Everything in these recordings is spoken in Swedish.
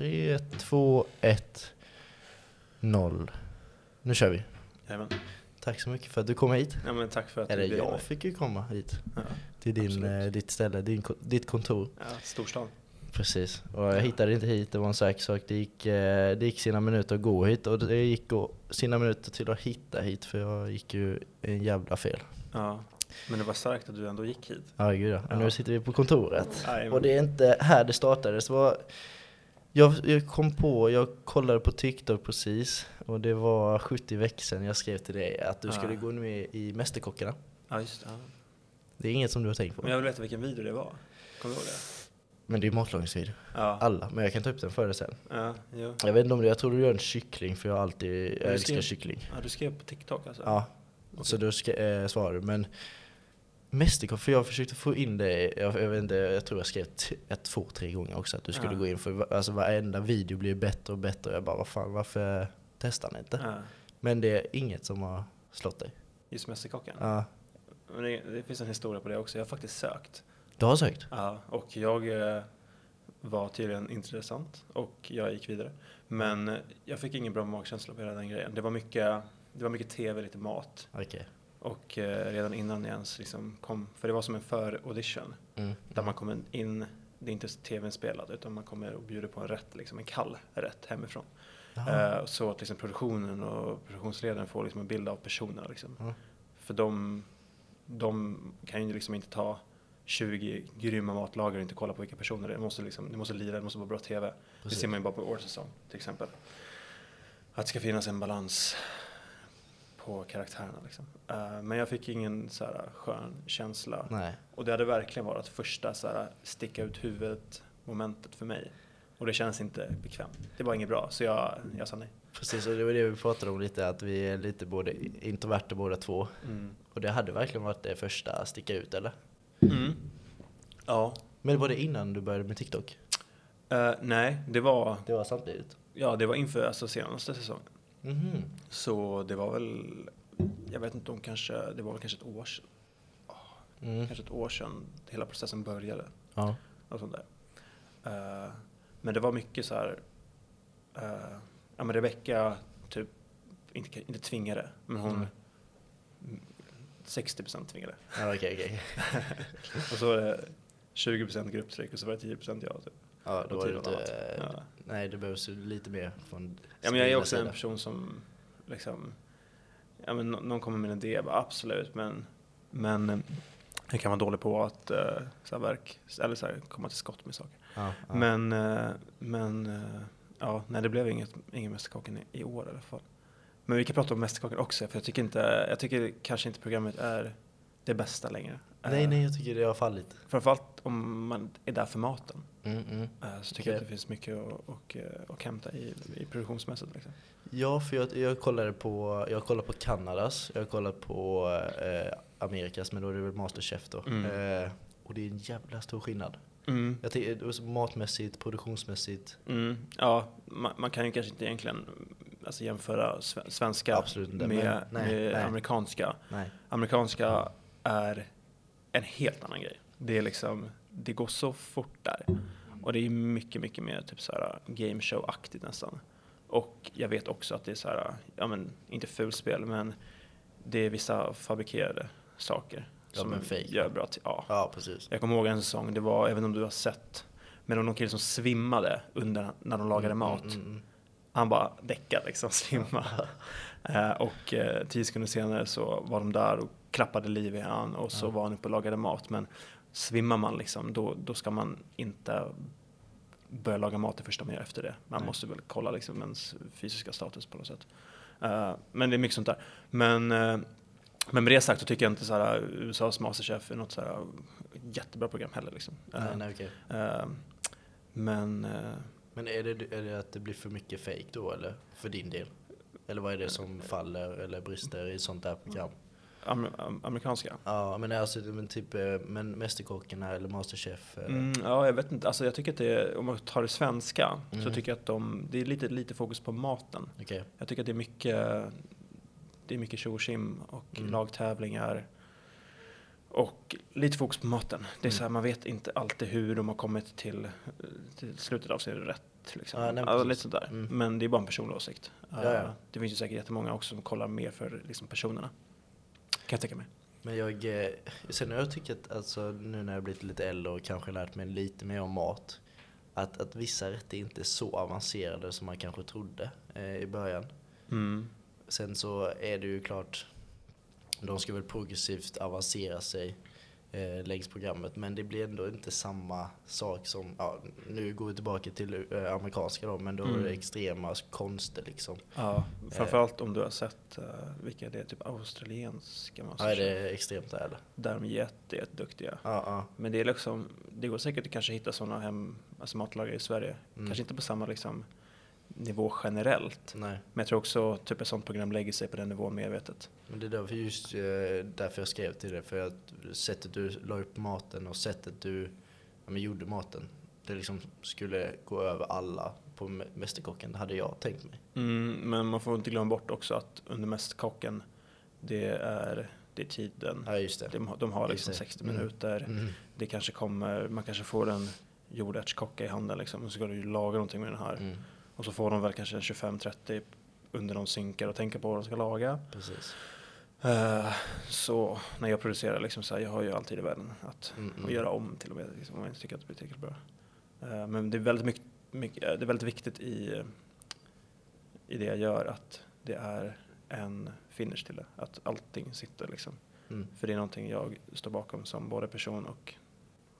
3, 2, 1, 0. Nu kör vi. Jajamän. Tack så mycket för att du kom hit. Ja, men tack för att Eller du jag mig. fick ju komma hit. Ja, Till din, absolut. eh, ditt ställe, din, ditt kontor. ja, storstan. Precis. Och jag hittade inte hit, det var en säker sak. Det gick, eh, det gick sina minuter att gå hit och det gick sina minuter till att hitta hit för jag gick ju en jävla fel. Ja. Men det var starkt att du ändå gick hit. Ja, gud ja. Och nu sitter vi på kontoret. Jajamän. Och det är inte här det startade. Det var, jag, jag kom på, jag kollade på TikTok precis och det var 70 veckor sedan jag skrev till dig att du Ja. skulle gå med i Mästerkockarna. Ja, just det. Ja. Det är inget som du har tänkt på. Men jag vill veta vilken video det var. Kommer du ihåg det? Men det är matlagningsvideo. Ja. Alla. Men jag kan ta upp den för dig sen. Ja, jo. Jag vet inte om det, jag tror du gör en kyckling för jag har alltid, jag älskar skrev- kyckling. ja, du skrev på TikTok alltså? Ja, Okej. så då ska, eh, svarar du. Men Mästerkock, för jag försökte få in det, jag, jag vet inte, jag tror jag skrev ett, två, tre gånger också att du skulle Ja. gå in för alltså varenda video blir bättre och bättre jag bara vad fan varför testar ni inte? Ja. Men det är inget som har slått dig? Just Mästerkocken? Ja. Men det, det finns en historia på det också. Jag har faktiskt sökt. Du har sökt? Ja, och jag eh, var tydligen intressant och jag gick vidare. Men jag fick ingen bra magkänsla på hela den grejen. Det var mycket, det var mycket tv, lite mat. Okej. Och eh, redan innan jag ens liksom kom, för det var som en för-audition. Mm. Där man kommer in, det är inte tvn spelad utan man kommer och bjuder på en rätt, liksom en kall rätt hemifrån. Eh, så att liksom produktionen och produktionsledaren får liksom en bild av personerna. Liksom. Ja. För de, de kan ju liksom inte ta 20 grymma matlagare och inte kolla på vilka personer det är. Det måste, liksom, det måste lira, det måste vara bra TV. Det Precis. ser man ju bara på årets säsong till exempel. Att det ska finnas en balans på karaktärerna. Liksom. Eh, men jag fick ingen så här skön känsla. Nej. Och det hade verkligen varit första så här, sticka ut huvudet momentet för mig. Och det känns inte bekvämt. Det var inget bra, så jag, jag sa nej. Precis, och det var det vi pratade om lite, att vi är lite både introverta båda två. Mm. Och det hade verkligen varit det första sticka ut eller? Mm. Ja. Men var det innan du började med TikTok? Eh, nej, det var, Det var samtidigt? ja, det var inför alltså, senaste säsongen. Mhm. Så det var väl, jag vet inte om kanske, det var väl kanske ett år sedan, Mm. kanske ett år sedan hela processen började. Ja. Och sånt där. Eh, men det var mycket så här, eh, ja men Rebecca typ, inte, inte tvingade, men hon Mm. 60% tvingade. Ja, okej, okej. Och så var det 20% grupptryck och så var det 10% jag. Typ. Ja, då var det var inte... annat. Ja. Nej, det behövs ju lite mer från Ja, men jag är också en sida. person som liksom, ja men nå- någon kommer med en idé, bara, absolut, men, men eh, jag kan vara dålig på att uh, så här verk, eller så här, komma till skott med saker. Ja, ja. Men, eh, men eh, ja, nej det blev inget, ingen Mästerkocken i, i år i alla fall. Men vi kan prata om Mästerkocken också, för jag tycker inte, jag tycker kanske inte programmet är det bästa längre. Nej, Eh, nej, jag tycker det har fallit. Framförallt om man är där för maten. Mm, mm. eh, Så tycker jag Okej. att det finns mycket att, och, eh, att hämta i, i produktionsmässigt. Liksom. Ja, för jag, jag kollade på, jag kollade på Kanadas, jag kollade på eh, Amerikas, men då är det väl Masterchef då. Mm. Eh, och det är en jävla stor skillnad. Mm. Jag tänker, det var så matmässigt, produktionsmässigt. Mm. Ja, man, man kan ju kanske inte egentligen alltså, jämföra sve- svenska Absolut med, men- nej, med nej. amerikanska. Nej. Amerikanska är en helt annan grej. Det är liksom, det går så fort där. Och det är mycket, mycket mer typ så här game show-aktigt nästan. Och jag vet också att det är så här, ja men inte fulspel, men det är vissa fabrikerade saker Ja, som men fake. gör bra till, ja. Ja, precis. Jag kommer ihåg en säsong, det var, även om du har sett, men var någon kille som svimmade under när de lagade Mm, mat. mm, mm. Han bara däckade liksom, svimma. Eh, och eh, tio sekunder senare så var de där och klappade liv i han och så Ja. var han uppe och lagade mat. Men svimmar man liksom, då, då ska man inte börja laga mat det första man gör efter det. Man Nej. måste väl kolla liksom ens fysiska status på något sätt. Eh, men det är mycket sånt där. Men, eh, men med det sagt så tycker jag inte så här, USAs Masterchef är något så här jättebra program heller. Liksom. Eh, Nej, nej, eh, men eh, Men är det, är det att det blir för mycket fake då, eller? För din del? Eller vad är det som faller eller brister i sånt där program? Amer, am- amerikanska? Ja, men alltså, men typ, eh, men Mästerkocken här eller Masterchef? eh, Mm, ja, jag vet inte. Alltså, jag tycker att det är, om man tar det svenska, så Mm. tycker jag att de, det är lite, lite fokus på maten. Okej. Jag tycker att det är mycket, det är mycket tjo och och Mm. lagtävlingar. Och lite fokus på maten. Det är Mm. så här, man vet inte alltid hur de har kommit till, till slutet av sin rätt Liksom. Ja, nej, alltså, lite sådär. Mm. Men det är bara en personlig åsikt. Ja, ja. Eh, Det finns ju säkert jättemånga också som kollar mer för liksom, personerna. Kan jag tänka mig. Men jag, eh, sen har jag tyckt att alltså, nu när jag blivit lite äldre och kanske lärt mig lite mer om mat, att, att vissa rätter inte är så avancerade som man kanske trodde eh, i början. Mm. Sen så är det ju klart, de ska väl progressivt avancera sig eh, längs programmet, men det blir ändå inte samma sak som, ja, nu går vi tillbaka till eh, amerikanska då, men då är Mm. det extrema konster liksom. Ja, framförallt om du har sett, uh, vilka det är, typ australienska Ja, är det extremt där eller? Där de är jätte, jätteduktiga. Ja, ja. Men det är liksom, det går säkert att kanske hitta sådana hem, alltså matlagare i Sverige. Mm. Kanske inte på samma liksom, nivå generellt. Nej. Men jag tror också typ ett sånt program lägger sig på den nivån medvetet. Men det är därför, just, eh, därför jag skrev till det, för att sättet du la upp maten och sättet du ja, men gjorde maten, det liksom skulle gå över alla på Mä- Mästerkocken, hade jag tänkt mig. Mm, men man får inte glömma bort också att under Mästerkocken, det är, det är tiden. Ja, det. De, har- de har liksom Just det. 60 Mm. minuter. Mm. Det kanske kommer, man kanske får en jordärtskocka i handen liksom, och så ska du laga någonting med den här. Och så får de väl kanske 25-30 under de synkar och tänker på vad de ska laga. Precis. Eh, så när jag producerar, liksom, så här, jag har ju alltid i världen att Mm, mm. göra om till och med liksom, om jag inte tycker att det blir tillräckligt bra. Eh, men det är väldigt, mycket, mycket, eh, det är väldigt viktigt i, i det jag gör att det är en finish till det. Att allting sitter liksom. Mm. För det är någonting jag står bakom som både person och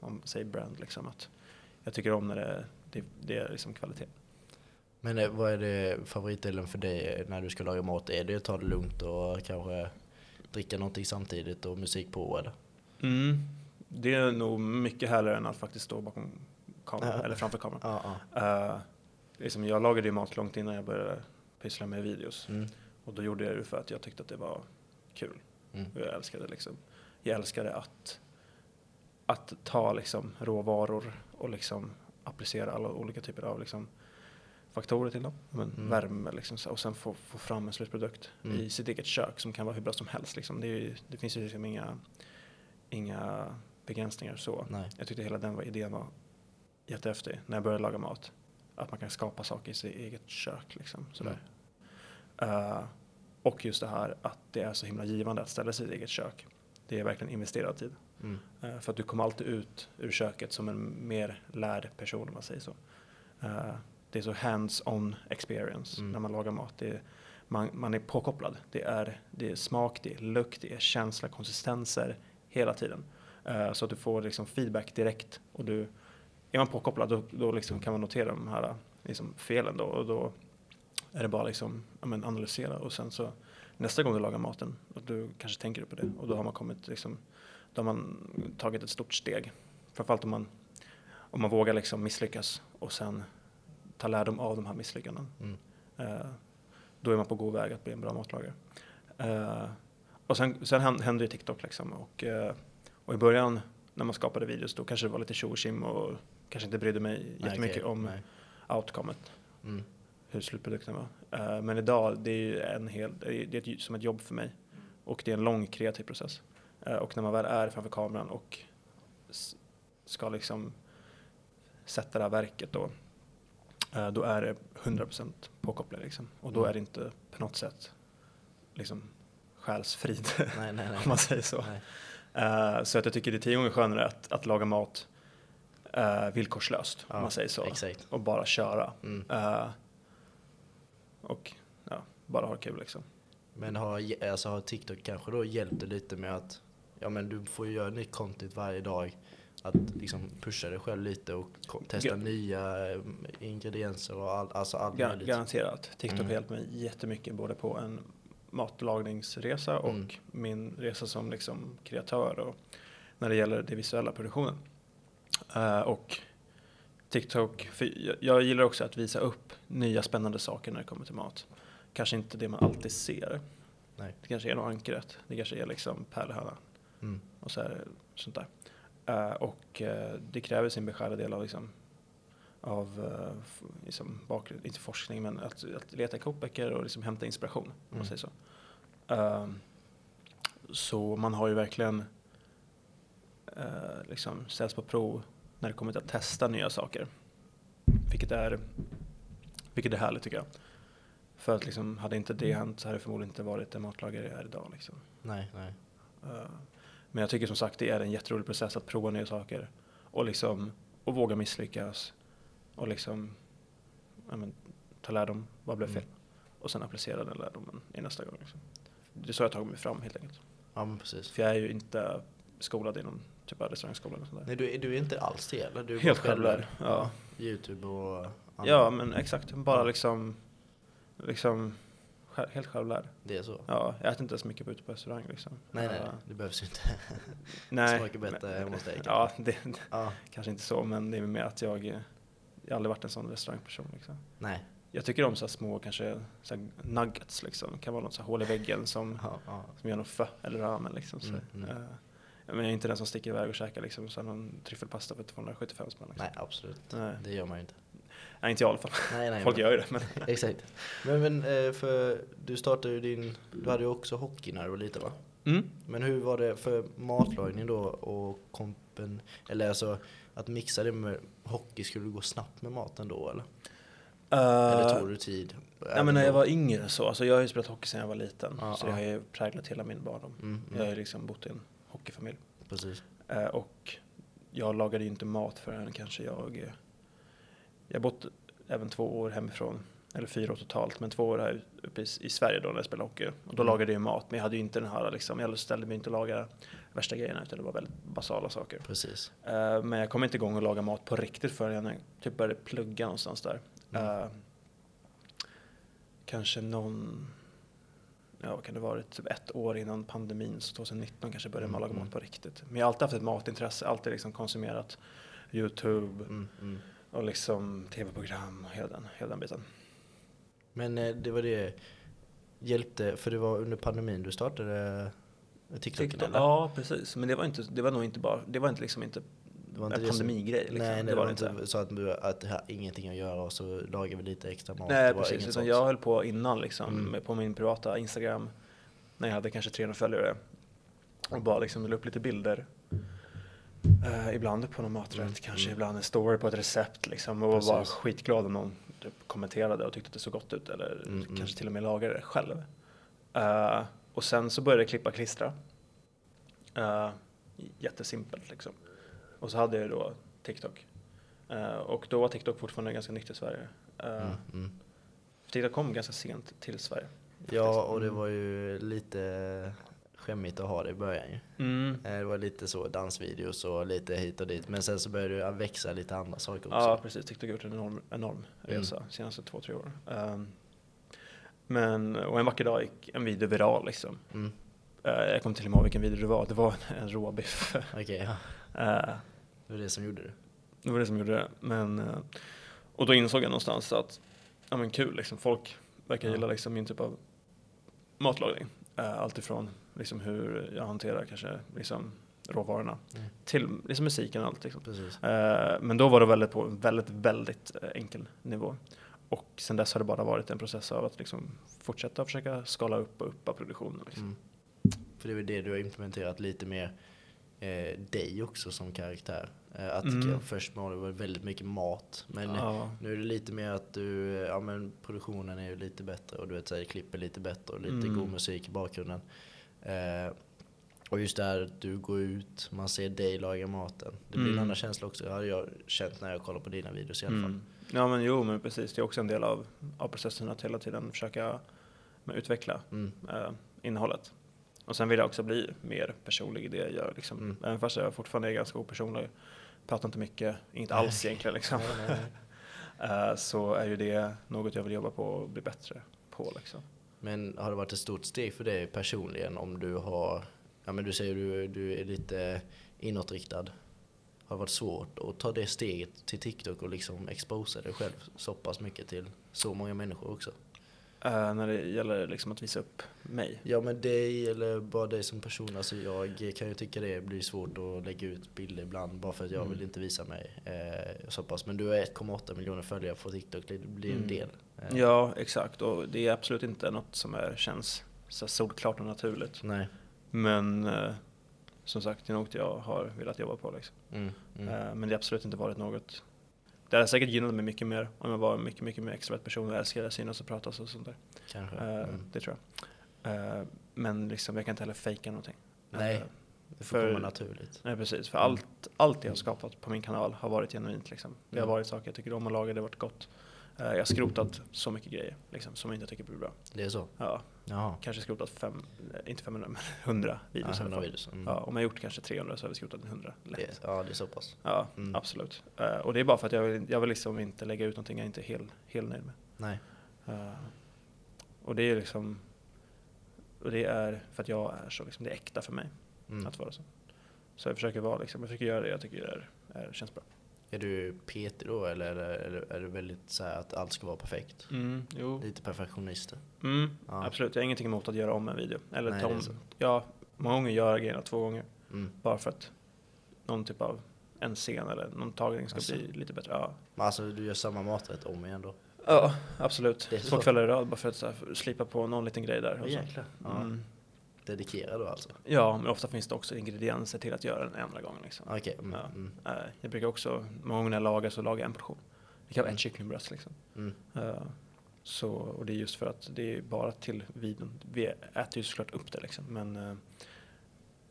om säger brand. Liksom, att jag tycker om när det, det, det är liksom kvalitet. Men eh, vad är det favoritdelen för dig när du ska laga mat? Är det att ta det lugnt och kanske dricka någonting samtidigt och musik på eller? Mm. Det är nog mycket härligare än att faktiskt stå bakom kameran, Ja. eller framför kameran. Ja, ja. Uh, liksom jag lagade ju mat långt innan jag började pyssla med videos. Mm. Och då gjorde jag det för att jag tyckte att det var kul. Mm. Och jag älskade liksom. Jag älskade att, att ta liksom råvaror och liksom applicera alla olika typer av liksom faktorer till dem. Men Mm. Värme liksom, och sen få, få fram en slutprodukt Mm. i sitt eget kök som kan vara hur bra som helst. Liksom. Det, ju- det finns ju liksom inga, inga begränsningar så. Nej. Jag tyckte hela den var, idén var jättehäftig när jag började laga mat. Att man kan skapa saker i sitt eget kök. Liksom, sådär. Eh, och just det här att det är så himla givande att ställa sig i sitt eget kök. Det är verkligen investerad tid. Mm. Eh, för att du kommer alltid ut ur köket som en mer lärd person om man säger så. Eh, det är så hands-on experience Mm. när man lagar mat. Är, man, man är påkopplad. Det är, det är smak, det är lukt, det är känsla, konsistenser hela tiden. Eh, så att du får liksom feedback direkt. Och du, är man påkopplad då, då liksom kan man notera de här liksom felen då. Och då är det bara liksom, men analysera och sen så nästa gång du lagar maten, att du kanske tänker på det och då har man kommit liksom, då har man tagit ett stort steg. Framförallt om man, om man vågar liksom misslyckas och sen ta lärdom av de här misslyckandena. Mm. Eh, då är man på god väg att bli en bra matlagare. Eh, och sen, sen hän- hände ju TikTok liksom och, eh, och i början när man skapade videos då kanske det var lite tjo och och kanske inte brydde mig Nej, jättemycket okej. om Nej. outcomet Mm. hur slutprodukten var. Men idag, det är ju en hel, det är ett, som ett jobb för mig. Och det är en lång kreativ process. Och när man väl är framför kameran och ska liksom sätta det här verket då, då är det 100% påkoppling liksom. Och då Mm. är det inte på något sätt liksom själsfrid, Nej, nej, nej. om man säger så. Eh, så att jag tycker det är tio gånger skönare att, att laga mat uh, villkorslöst, Ja, om man säger så. Exakt. Och bara köra. Mm. Eh, och ja, bara ha kul liksom. Men har, alltså, har TikTok kanske då hjälpt dig lite med att ja, men du får ju göra nytt content varje dag. Att liksom pusha dig själv lite och testa Ja. nya eh, ingredienser och all, alltså allt Gar- möjligt. garanterat. TikTok Mm. har hjälpt mig jättemycket både på en matlagningsresa och Mm. min resa som liksom kreatör och när det gäller det visuella produktionen. Eh, och TikTok, för jag, jag gillar också att visa upp nya spännande saker när det kommer till mat. Kanske inte det man alltid ser. Nej. Det kanske är något ankaret. Det kanske är liksom pärlhöna Mm. och så här, sånt där. Eh, och eh, det kräver sin beskärda del av, liksom, av eh, liksom bakgrund, inte forskning, men att, att leta i kokböcker och liksom hämta inspiration, om man Mm. säger så. Ehm, så man har ju verkligen uh, liksom ställts på prov när det kommer till att testa nya saker. Vilket är Vilket är härligt tycker jag. För att liksom, hade inte det hänt så hade det förmodligen inte varit en matlagare jag är idag. Liksom. Nej, nej. Men jag tycker som sagt det är en jätterolig process att prova nya saker och liksom och våga misslyckas och liksom ja, men, ta lärdom, vad blev fel? Mm. Och sen applicera den lärdomen i nästa gång. Liksom. Det är så jag tagit mig fram helt enkelt. Ja precis. För jag är ju inte skolad inom typ av restaurangskola eller sånt där. Nej du, är- du är inte alls det eller? Du är Helt självlärd. Ja. Youtube och andra. ja men exakt, bara liksom, liksom helt självlärd. Det är så? Ja, jag äter inte så mycket ute på restaurang liksom. Nej nej, det behövs ju inte. nej. Smakar bättre hemma hos dig, Ja, det, ja. kanske inte så, men det är mer att jag, jag har aldrig varit en sån restaurangperson liksom. Nej. Jag tycker om så små kanske så nuggets liksom. Det kan vara något så hål i väggen som, Ja, ja. som gör något fö eller ramen liksom. Så. Mm, mm. Eh, men jag är inte den som sticker iväg och käkar liksom så någon tryffelpasta för 275 spänn. Liksom. Nej absolut. Nej. Det gör man ju inte. Nej, inte jag i alla fall. Nej, nej, Folk men, gör ju det. Men Exakt. Men, men eh, för du startade ju din, du hade ju också hockey när du var liten va? mm. Men hur var det för matlagning då och kompen, eller alltså att mixa det med hockey, skulle det gå snabbt med maten då eller? Eller tog du tid? Nej, men när jag var yngre så, alltså jag har ju spelat hockey sedan jag var liten. Ja, så ja. det har ju präglat hela min barndom. Mm, Jag har mm, ju liksom bott i en hockeyfamilj. precis. Eh, och jag lagade ju inte mat förrän kanske jag... Jag har bott även två år hemifrån, eller fyra år totalt, men två år här uppe i, i Sverige då när jag spelade hockey. Och då Mm. lagade jag mat, men jag hade ju inte den här liksom, jag ställde mig inte att laga värsta grejerna utan det var väldigt basala saker. Precis. Eh, men jag kom inte igång och laga mat på riktigt förrän jag typ började plugga någonstans där. Mm. Eh, kanske någon, ja vad kan det varit, typ ett år innan pandemin, så 2019 kanske började man Mm, laga mm. mat på riktigt. Men jag har alltid haft ett matintresse, alltid liksom konsumerat YouTube Mm, mm. Och liksom tv-program och hela den, hela den biten. Men eh, det var det hjälpte, för det var under pandemin du startade TikTok eller? Ja, precis. Men det var, inte, det var nog inte bara, det var inte liksom inte Det var inte en det pandemigrej. Liksom. Nej, det, var inte så att du att det här ingenting att göra och så lagar vi lite extra mat. Nej det precis, utan jag höll på innan liksom, Mm. på min privata Instagram när jag hade kanske 300 följare och bara liksom la upp lite bilder. Eh, ibland på någon maträtt, Mm, kanske mm. ibland en story på ett recept liksom och var Precis. skitglad om någon typ, kommenterade och tyckte att det såg gott ut eller Mm, mm. kanske till och med lagade det själv. Eh, och sen så började jag klippa klistra. Uh, jättesimpelt liksom. Och så hade jag då TikTok. Eh, och då var TikTok fortfarande ganska nytt i Sverige. Eh, Mm, mm. TikTok kom ganska sent till Sverige. Ja, och det var ju lite skämmigt att ha det i början ju. Mm. Eh, Det var lite så dansvideos och lite hit och dit. Men sen så började det växa lite andra saker också. Ja, precis. TikTok har gjort en enorm, enorm Mm. resa de senaste två, tre åren. Ehm, men, och en vacker dag gick en video viral liksom. Mm. Eh, jag kommer till och med ihåg vilken video det var. Det var en råbiff. Okej, ja. Eh, Det var det som gjorde det. det var det som gjorde det. Men, eh, och då insåg jag någonstans att, ja men kul liksom. Folk verkar gilla liksom min typ av matlagning. Uh, allt ifrån liksom hur jag hanterar kanske liksom råvarorna Mm. till liksom musiken och allt liksom. Eh, Men då var det väldigt på en väldigt, väldigt eh, enkel nivå. Och sen dess har det bara varit en process av att liksom fortsätta försöka skala upp och uppa produktionen. Liksom. Mm. För det är väl det du har implementerat lite mer eh, dig också som karaktär. Eh, att Mm. först var det väl väldigt mycket mat. Men Ja. nu är det lite mer att du, ja men produktionen är ju lite bättre och du vet såhär, klipper lite bättre och lite Mm. god musik i bakgrunden. Eh, och just det här att du går ut, man ser dig laga maten. Det blir en Mm. annan känsla också, det har jag känt när jag kollar på dina videos i alla fall. Mm. Ja men jo men precis, det är också en del av, av processen att hela tiden försöka utveckla Mm. eh, innehållet. Och sen vill jag också bli mer personlig i det jag gör. Liksom. Mm. Även fast jag fortfarande är ganska opersonlig, pratar inte mycket, inte alls egentligen. Liksom. Nej, nej, nej. Eh, så är ju det något jag vill jobba på och bli bättre på. Liksom. Men har det varit ett stort steg för dig personligen om du har, ja men du säger du, du är lite inåtriktad. Har det varit svårt att ta det steget till TikTok och liksom exposa dig själv så pass mycket till så många människor också? Eh, när det gäller liksom att visa upp mig. Ja men dig eller bara dig som person, alltså jag kan ju tycka det blir svårt att lägga ut bilder ibland bara för att jag Mm. vill inte visa mig eh, så pass. Men du har 1,8 miljoner följare på TikTok, det blir en Mm. del. Eh, Ja, exakt. Och det är absolut inte något som är, känns så solklart och naturligt. Nej. Men eh, som sagt, det är något jag har velat jobba på. Liksom. Mm, mm. Eh, men det har absolut inte varit något Det hade säkert gynnat mig mycket mer om jag var en mycket, mycket mer extrovert person och älskade att synas och prata och sånt där. Kanske. Eh, Mm. Det tror jag. Eh, men liksom, jag kan inte heller fejka någonting. Nej, Eh, det får för- komma naturligt. Nej precis, för Mm. allt, allt jag har skapat på min kanal har varit genuint. Liksom. Det har Mm. varit saker jag tycker om att laga, det har varit gott. Eh, jag har skrotat så mycket grejer liksom, som jag inte tycker blir bra. Det är så? Ja, Jaha. kanske skrotat fem, eh, inte 500 men 100 Ja, videos. alla 100 fall. videos. Mm. Ja, om jag gjort kanske 300 så har vi skrotat 100 lätt. Det, ja, det är så pass. Ja, Mm. absolut. Eh, och det är bara för att jag vill, jag vill liksom inte lägga ut någonting jag inte är helt hel nöjd med. Nej. Och det är liksom, och det är för att jag är så, liksom, det är äkta för mig Mm. att vara så. Så jag försöker vara liksom, jag försöker göra det jag tycker är, är, känns bra. Är du petig då eller är, du väldigt så här att allt ska vara perfekt? Mm. Lite perfektionister? Mm, Ja. Absolut, jag har ingenting emot att göra om en video. Eller Nej, ta om, ja, många gånger gör jag grejerna två gånger. Mm. Bara för att någon typ av en scen eller någon tagning ska Alltså. bli lite bättre. Ja, Men alltså du gör samma maträtt om igen då? ja absolut. Två så. kvällar i rad bara för att här, slipa på någon liten grej där. Och så. jäklar. Ja. Mm. Dedikerad då alltså? Ja, men ofta finns det också ingredienser till att göra den andra gången. Liksom. Okej. Mm. Ja. Mm. Eh, Jag brukar också, många gånger när jag lagar så lagar jag en portion. Det kan vara Mm. ett kycklingbröst liksom. Eh, Så, och det är just för att det är bara till videon. Vi äter ju såklart upp det liksom. Men, eh,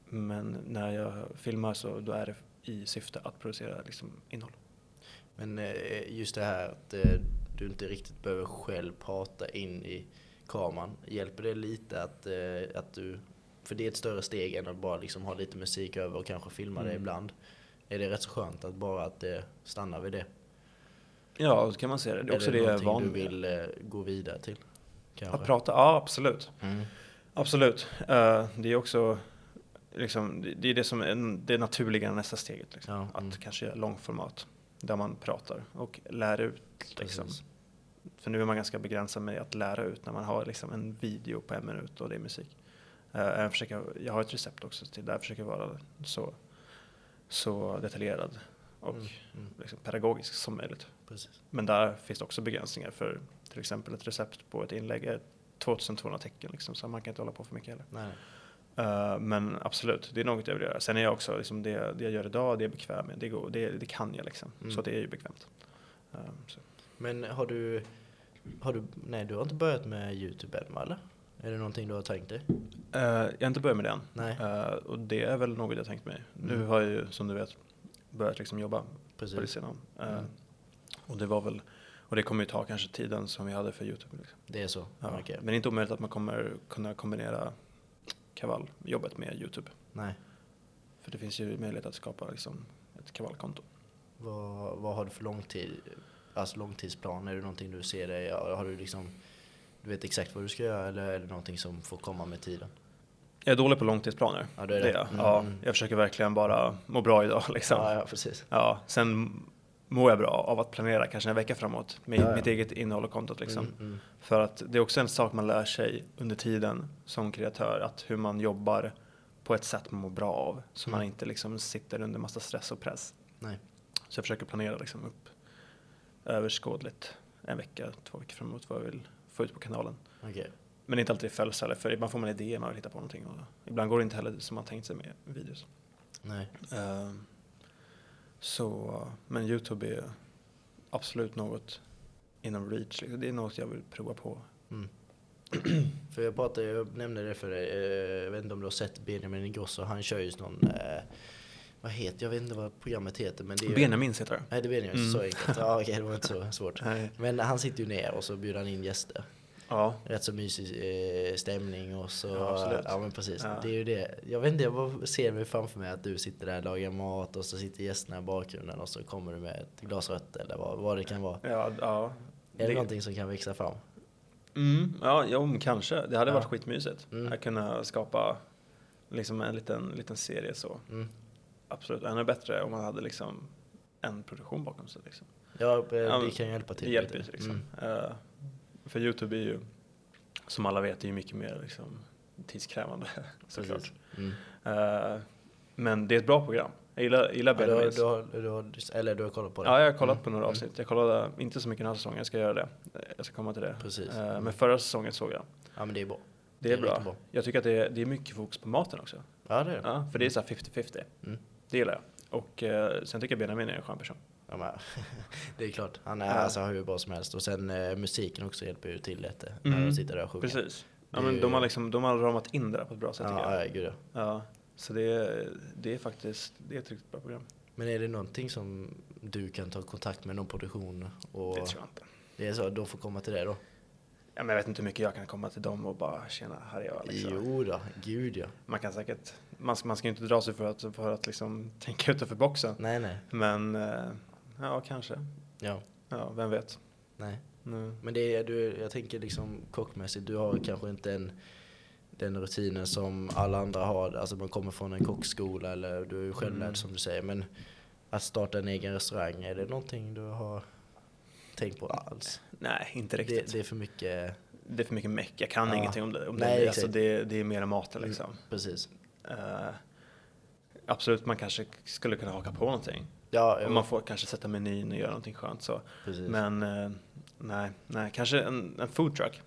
men när jag filmar så då är det i syfte att producera liksom innehåll. Men eh, just det här att eh, du inte riktigt behöver själv prata in i kameran. Hjälper det lite att, eh, att du, för det är ett större steg än att bara liksom ha lite musik över och kanske filma det Mm. ibland. Är det rätt så skönt att bara att det stannar vid det? Ja, så kan man se det. Det är också det är någonting van du vid. vill eh, gå vidare till? Kanske? Att prata, ja absolut. Mm. Absolut. Eh, det är också liksom, det, det är det som är det naturliga nästa steget. Liksom. Ja, Att mm. kanske göra långformat där man pratar och lär ut. Liksom. Precis. För nu är man ganska begränsad med att lära ut när man har liksom en video på en minut och det är musik. Uh, jag, försöker, jag har ett recept också till där jag försöker vara så, så detaljerad och Mm, mm. liksom pedagogisk som möjligt. Precis. Men där finns det också begränsningar för till exempel ett recept på ett inlägg är 2200 tecken liksom, så man kan inte hålla på för mycket heller. Nej. Uh, men absolut, det är något jag vill göra. Sen är jag också, liksom, det, det jag gör idag, det är jag bekväm med. Det, går, det, det kan jag liksom. Mm. Så det är ju bekvämt. Uh. Men har du, har du, nej du har inte börjat med Youtube än va, eller? Är det någonting du har tänkt dig? Uh, jag har inte börjat med den. Nej. Uh, och det är väl något jag tänkt mig. Nu Mm. har jag ju, som du vet, börjat liksom jobba på det Precis. sidan. Uh, Mm. Och det var väl, och det kommer ju ta kanske tiden som vi hade för Youtube. Liksom. Det är så? Ja. Okej. Men det är inte omöjligt att man kommer kunna kombinera kavalljobbet med Youtube. Nej. För det finns ju möjlighet att skapa liksom, ett kavallkonto. Vad, vad har du för långtid, alltså långtidsplan? Är det någonting du ser dig, har du liksom, du vet exakt vad du ska göra eller är det någonting som får komma med tiden? Jag är dålig på långtidsplaner. Ja, du är det. jag. Mm, Ja, mm. jag försöker verkligen bara må bra idag. Liksom. Ja, ja, precis. Ja, sen mår jag bra av att planera kanske en vecka framåt med Ja, ja. mitt eget innehåll och kontot. Liksom. Mm, mm. För att det är också en sak man lär sig under tiden som kreatör, att hur man jobbar på ett sätt man mår bra av. Så man Mm. inte liksom sitter under massa stress och press. Nej. Så jag försöker planera liksom upp överskådligt en vecka, två veckor framåt vad jag vill få ut på kanalen. Okej. Men inte alltid följs heller, för ibland får man idéer, man vill hitta på någonting. Och ibland går det inte heller som man tänkt sig med videos. Nej. Ehm, så, men Youtube är absolut något inom reach. liksom. Det är något jag vill prova på. Mm. för jag pratade, jag nämnde det för dig, eh, jag vet inte om du har sett Benjamin Ingrosso, han kör ju någon, eh, vad heter, jag vet inte vad programmet heter men det är Benjamins heter det. Nej det är Benjamin, Mm. så enkelt. Ja okej, det var inte så svårt. Men han sitter ju ner och så bjuder han in gäster. Ja, Rätt så mysig eh, stämning och så. Ja. Ja men precis. Ja. Det är ju det. Jag vet inte, jag bara ser mig framför mig att du sitter där och lagar mat och så sitter gästerna i bakgrunden och så kommer du med ett glas rött eller vad, vad det kan vara. ja, ja. Är det någonting som kan växa fram? Mm, ja, jo, kanske. Det hade Ja. varit skitmysigt Mm. att kunna skapa liksom en liten, liten serie så. Mm. Absolut. Ännu bättre om man hade liksom en produktion bakom sig. Liksom. Ja, det kan hjälpa till Det hjälper ju liksom. Mm. Eh, för Youtube är ju, som alla vet, är ju mycket mer liksom, tidskrävande såklart. Mm. Eh, men det är ett bra program. Jag gillar, gillar Ja, du, har, du, har, du har, eller du har kollat på det? Ja, jag har kollat Mm. på några Mm. avsnitt. Jag kollade inte så mycket den här säsongen, jag ska göra det. Jag ska komma till det. Precis. Mm. Men förra säsongen såg jag. Ja men det är bra. Det är, riktigt bra. bra. Jag tycker att det är, det är mycket fokus på maten också. Ja det är det. Ja, för det är så här 50-50. Mm. Det gillar jag. Och eh, sen tycker jag Benjamin är en skön person. Ja, men, det är klart, han är, Ja. alltså, hur bra som helst. Och sen eh, musiken också hjälper ju till lite Mm. när de sitter där och sjunger. Precis. Ja, men är- de, har liksom, de har ramat in det där på ett bra sätt tycker Ja, jag. ja, gud ja. Ja, så det, är- det är faktiskt det är ett riktigt bra program. Men är det någonting som du kan ta kontakt med någon produktion och Det tror jag inte. det är så de får komma till det då? Ja, men jag vet inte hur mycket jag kan komma till dem och bara tjena, här är jag. Liksom. Jo då, gud ja. Man kan säkert, man, ska- man ska inte dra sig för att, för att liksom tänka utanför boxen. Nej, nej. Men eh, ja, kanske. Ja, Ja, vem vet. nej. Mm. Men det är, du, jag tänker liksom kockmässigt, du har kanske inte en, den rutinen som alla andra har. Alltså man kommer från en kockskola eller du är ju självlärd Mm. som du säger. Men att starta en egen restaurang, är det någonting du har tänkt på alls? Nej, inte Det, riktigt. Det, det är för mycket, är för mycket meck. Jag kan Ja. ingenting om det. Om Nej, det. Alltså, det, det är mer än maten liksom. precis. Eh, absolut, man kanske skulle kunna haka på någonting. Ja, Om man får kanske sätta menyn och göra någonting skönt så. precis. Men eh, nej, nej, kanske en, en food truck.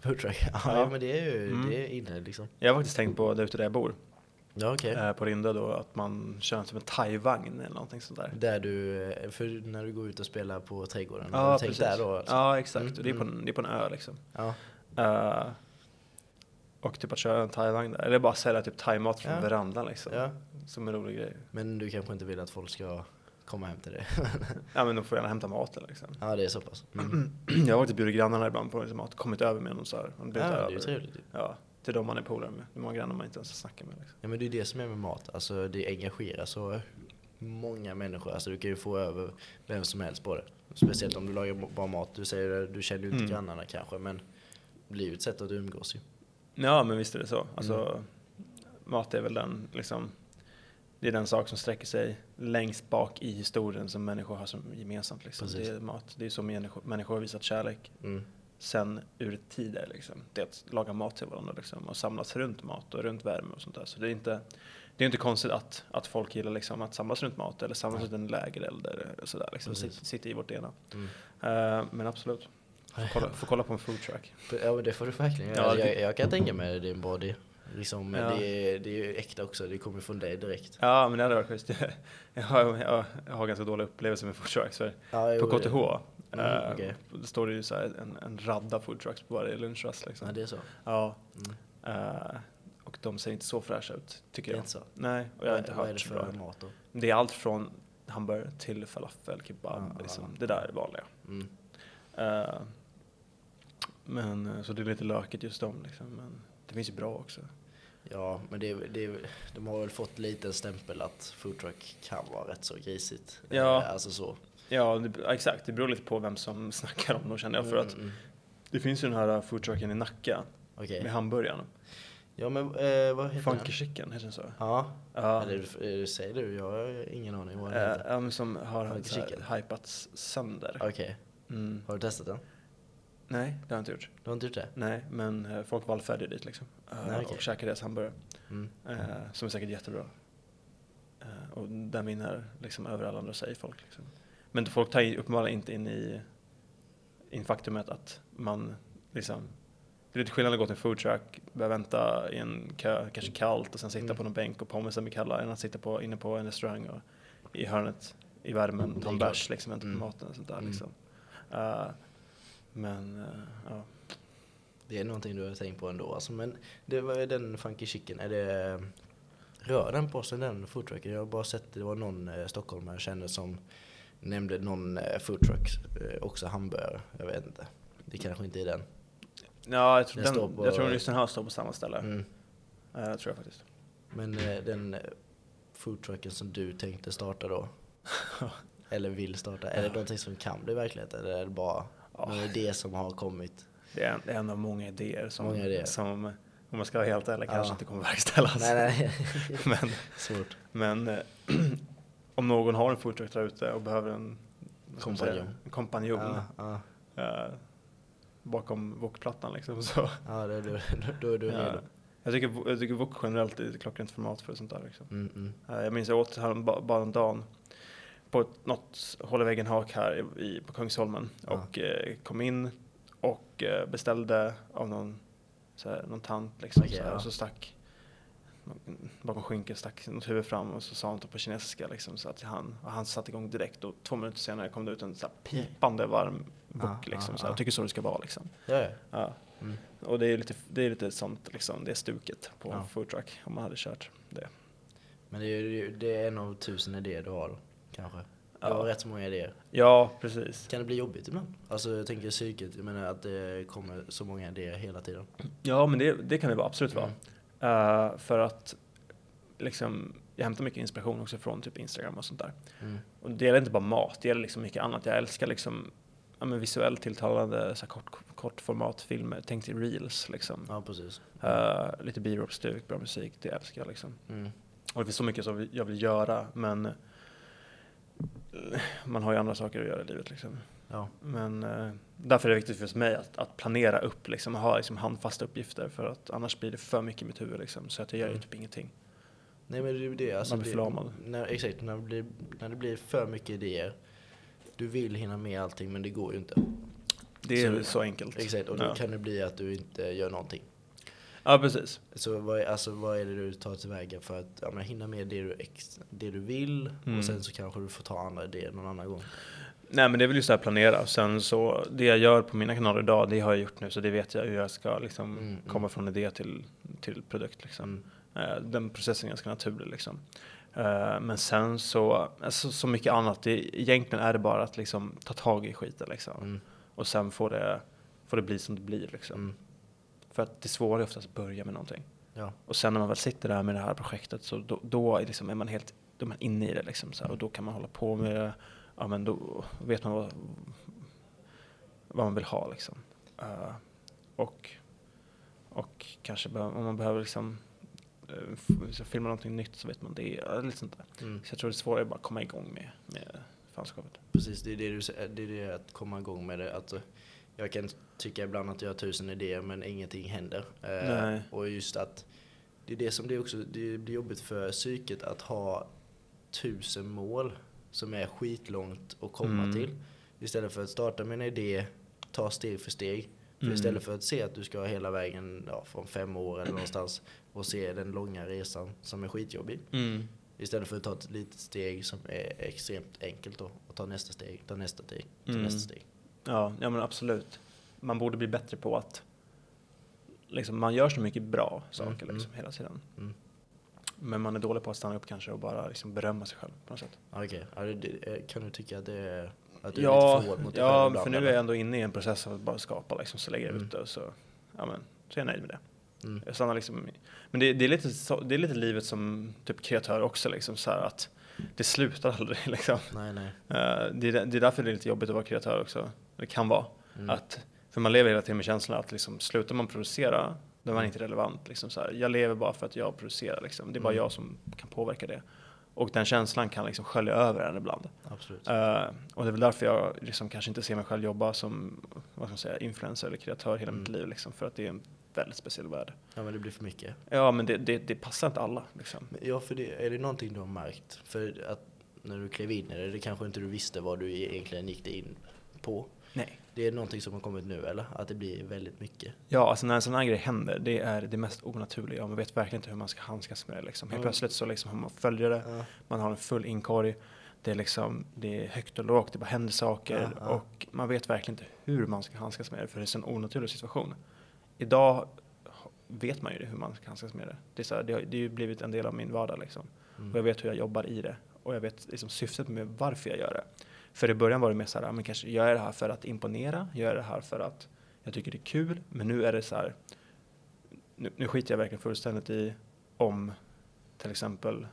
Foodtruck, ja, Ja. men det är ju Mm. det är inne liksom. Jag har faktiskt tänkt på där ute där jag bor, Ja okej. eh, på Rinda då, att man kör som en thai-vagn eller någonting sånt där. Där du, för när du går ut och spelar på trädgården, Ja, tänkt där då? Alltså? Ja, exakt. Mm, Och det, är på, mm. en- det är på en ö liksom. Ja. Eh, och typ att köra en thai-vagn där, eller bara sälja typ thai-mat från Ja. verandan liksom. ja. Som en rolig grej. Men du kanske inte vill att folk ska komma hem till dig? Ja men de får gärna hämta maten liksom. ja det är så pass. Mm. Jag har faktiskt bjudit grannarna ibland på liksom mat, kommit över med dem så här. Man Ja, det är ju trevligt. Ja, till de man är polare med. Det är många grannar man inte ens snackar med liksom. Ja men det är det som är med mat, alltså det engagerar så många människor. Alltså du kan ju få över vem som helst på det. Speciellt om du lagar bra mat. Du säger det, du känner ju inte Mm. grannarna kanske men det blir ju ett sätt att umgås ju. Ja men visst är det så. Alltså, Mm. mat är väl den liksom, det är den sak som sträcker sig längst bak i historien som människor har som gemensamt. Liksom. Precis. Det är mat, det är så människor, människor har visat kärlek Mm. sen urtider. Liksom. Det är att laga mat till varandra liksom, och samlas runt mat och runt värme och sånt där. Så det är inte, det är inte konstigt att, att folk gillar liksom, att samlas runt mat eller samlas runt en lägereld eller sådär. Liksom, sitta i vårt ena. Mm. Eh, men absolut, får kolla, får kolla på en food truck. Ja men det får du verkligen göra. Ja, jag, jag kan tänka mig det är en bra idé. Liksom, Ja. det, är, det är ju äkta också, det kommer från dig direkt. Ja, men det hade varit schysst. Jag har, jag, jag har ganska dålig upplevelse med food trucks. För Ja, på KTH Mm, eh, okej. det står det ju så här en, en radda food trucks på varje lunchrast. Liksom. Ja det är så. Ja, Mm. eh, och de ser inte så fräscha ut, tycker Det är jag. inte så. Nej, och jag har inte vad är det hört så för bra. mat då? Det är allt från hamburgare till falafel, kebab, Ja, liksom. det där är vanliga. Mm. Eh, men, eh, så det är lite lökigt just dem, liksom. men det finns ju bra också. Ja, men det, det, de har väl fått lite stämpel att foodtruck kan vara rätt så grisigt. Ja. Eh, Alltså så. Ja, det, exakt. Det beror lite på vem som snackar om dem känner jag. För att Mm, mm. det finns ju den här foodtrucken i Nacka Okej. med hamburgaren. Ja men eh, vad heter Funky den? Chicken, heter den så? Ja, Ja. eller eh, säger du? Jag har ingen aning vad den Eh, heter. ja, men som har Funky hypats sönder. Okej, Mm. har du testat den? Nej, det har jag inte gjort. Du har inte gjort det? Nej, men eh, folk vallfärdade dit liksom. Eh, Nej, okej. Och käkade deras hamburgare. Mm. Eh, som är säkert jättebra. Eh, och den vinner liksom över alla andra, säger folk. Liksom. Men folk tar uppenbarligen inte in i, in faktumet att man liksom det är lite skillnad att gå till en foodtruck, börja vänta i en kö, kanske kallt och sen sitta Mm. på någon bänk och pommesen blir kalla än att sitta på, inne på en restaurang och i hörnet i värmen, ta en bärs, liksom, vänta på Mm. maten och sånt där. Mm. Liksom. Eh, men eh, ja. Det är någonting du har tänkt på ändå alltså, men det var den Funky Chicken, är det Rör den på sig den foodtrucken? Jag har bara sett, det var någon eh, stockholmare jag kände som nämnde någon eh, foodtruck, eh, också hamburgare, jag vet inte. Det kanske inte är den. Ja, jag tror, Den den, står på- jag tror just den här står på samma ställe. Mm. Eh, tror jag faktiskt. Men eh, den eh, foodtrucken som du tänkte starta då, eller vill starta, är det någonting som kan bli verklighet eller är det bara Ja. någon idé som har kommit? Det är en, det är en av många idéer som, Många idéer. som om man ska vara helt ärlig, Ja. kanske inte kommer verkställas. Nej, nej. Men, Svårt. men eh, om någon har en foodtruck där ute och behöver en säga, Kompanjon. en kompanjon Ja, ja, eh, bakom wokplattan liksom. Så, ja det, då, då är du ja. redo. jag, tycker, jag tycker wok generellt är ett klockrent format för sånt där. Liksom. Mm, mm. Eh, jag minns jag åt här ba- bara en dag på något håll i väggen hak här i, på Kungsholmen Ja. och eh, kom in och eh, beställde av någon, så här, någon tant liksom, Okej, så här, ja. och så stack bakom skynket stack något huvud fram och så sa han det på kinesiska liksom, så att han, och han satte igång direkt och två minuter senare kom det ut en så här pipande varm bock Ah, liksom. ah, så ah. jag tycker så det ska vara liksom. Ja, ja. Ja. Mm. Och det är lite, det är lite sånt liksom, det är stuket på Ja. food truck om man hade kört det. Men det är, det är en av tusen idéer du har då, kanske. Ja. har rätt så många idéer. Ja, precis. Kan det bli jobbigt ibland? Alltså jag tänker psyket, jag menar att det kommer så många idéer hela tiden. Ja, men det, det kan det vara, absolut vara. Mm. Eh, för att liksom, jag hämtar mycket inspiration också från typ Instagram och sånt där. Mm. Och det gäller inte bara mat, det gäller liksom mycket annat. Jag älskar liksom ja, men visuellt tilltalande så kort, kortformatfilmer. Tänk dig reels liksom. Ja, precis. Eh, lite B-roll-stuk, bra musik, det älskar jag liksom. Mm. Och det finns så mycket som jag vill göra, men man har ju andra saker att göra i livet liksom. Ja. Men eh, därför är det viktigt för mig att, att planera upp, liksom, ha liksom, handfasta uppgifter för att annars blir det för mycket i mitt huvud liksom, så att jag gör Mm. typ ingenting. Nej men det är ju det. Alltså, Man blir förlamad. När, exakt, när det, blir, när det blir för mycket idéer. Du vill hinna med allting men det går ju inte. Det är Så- så, enkelt. Exakt, och då ja. kan det bli att du inte gör någonting. Ja, precis. Så vad, är- alltså, vad är det du tar tillväga för att ja, men, hinna med det du, ex, det du vill Mm. och sen så kanske du får ta andra idéer någon annan gång. Nej men det är väl just det här planera sen så det jag gör på mina kanaler idag det har jag gjort nu så det vet jag hur jag ska liksom Mm, mm. komma från idé till, till produkt liksom. Mm. Eh, Den processen är ganska naturlig liksom. Eh, Men sen så, alltså, så mycket annat, det, egentligen är det bara att liksom ta tag i skiten liksom. Mm. Och sen får det, får det bli som det blir liksom. För att det svåra är oftast att börja med någonting. Ja. Och sen när man väl sitter där med det här projektet så då, då är, liksom, är man helt då är man inne i det liksom, så här, och då kan man hålla på med det. Ja men då vet man vad, vad man vill ha liksom. Eh, och, och kanske om man behöver liksom så filma någonting nytt så vet man det. ja, Lite sånt där. Mm. Så jag tror det svåra är bara att komma igång med, med fanskapet. Precis, det är det, du, sä- det är det att komma igång med det. Att, jag kan tycka ibland att jag har tusen idéer men ingenting händer. Eh, Nej. och just att det är det som det också, det blir jobbigt för psyket att ha tusen mål som är skitlångt att komma Mm. till. Istället för att starta med en idé, ta steg för steg. För Mm. istället för att se att du ska hela vägen ja, från fem år eller någonstans och se den långa resan som är skitjobbig. Mm. Istället för att ta ett litet steg som är extremt enkelt då. Och ta nästa steg, ta nästa steg, ta Mm. nästa steg. Ja, ja men absolut. Man borde bli bättre på att liksom, man gör så mycket bra saker Mm, liksom, hela tiden. Mm. Men man är dålig på att stanna upp kanske och bara liksom, berömma sig själv på något sätt. Ja, Okej, ja, det, det, kan du tycka att det är, att du är Ja, lite för hård mot dig ja själv för ibland, nu är eller? jag ändå inne i en process av att bara skapa liksom, så lägger jag Mm. ut det och så, ja, men, så är jag nöjd med det. Mm. Jag stannar liksom, men det, det, är lite, det är lite livet som typ kreatör också, liksom, så här att det slutar aldrig. Liksom. Nej, nej. Eh, det, är, det är därför det är lite jobbigt att vara kreatör också. Det kan vara. Mm. Att, för man lever hela tiden med känslan att liksom, slutar man producera, då är man inte relevant. Liksom, så här. Jag lever bara för att jag producerar. Liksom. Det är bara Mm. jag som kan påverka det. Och den känslan kan liksom skölja över en ibland. Absolut. Eh, och det är väl därför jag liksom kanske inte ser mig själv jobba som vad ska man säga, influencer eller kreatör hela mitt Mm. liv. Liksom, för att det är en väldigt speciell värld. Ja, men det blir för mycket. Ja, men det, det, det passar inte alla. Liksom. Ja, för det, är det någonting du har märkt? För att när du klev in i det, det kanske inte du visste vad du egentligen gick in på. Nej. Det är någonting som har kommit nu, eller? Att det blir väldigt mycket. Ja, alltså när en sån här grej händer, det är det mest onaturliga. Man vet verkligen inte hur man ska handskas med det. Liksom. Helt Mm. plötsligt så liksom har man följare, Ja. man har en full inkorg. Det är, liksom, det är högt och lågt, det bara händer saker Ja, ja. och man vet verkligen inte hur man ska handskas med det för det är en sån onaturlig situation. Idag vet man ju det, hur man ska handskas med det. Det, är så här, det, har, det har ju blivit en del av min vardag liksom. Och jag Mm. vet hur jag jobbar i det och jag vet liksom syftet med varför jag gör det. För i början var det mer så här, men kanske gör jag det här för att imponera, gör jag det här för att jag tycker det är kul, men nu är det så här, nu, nu skiter jag verkligen fullständigt i om till exempel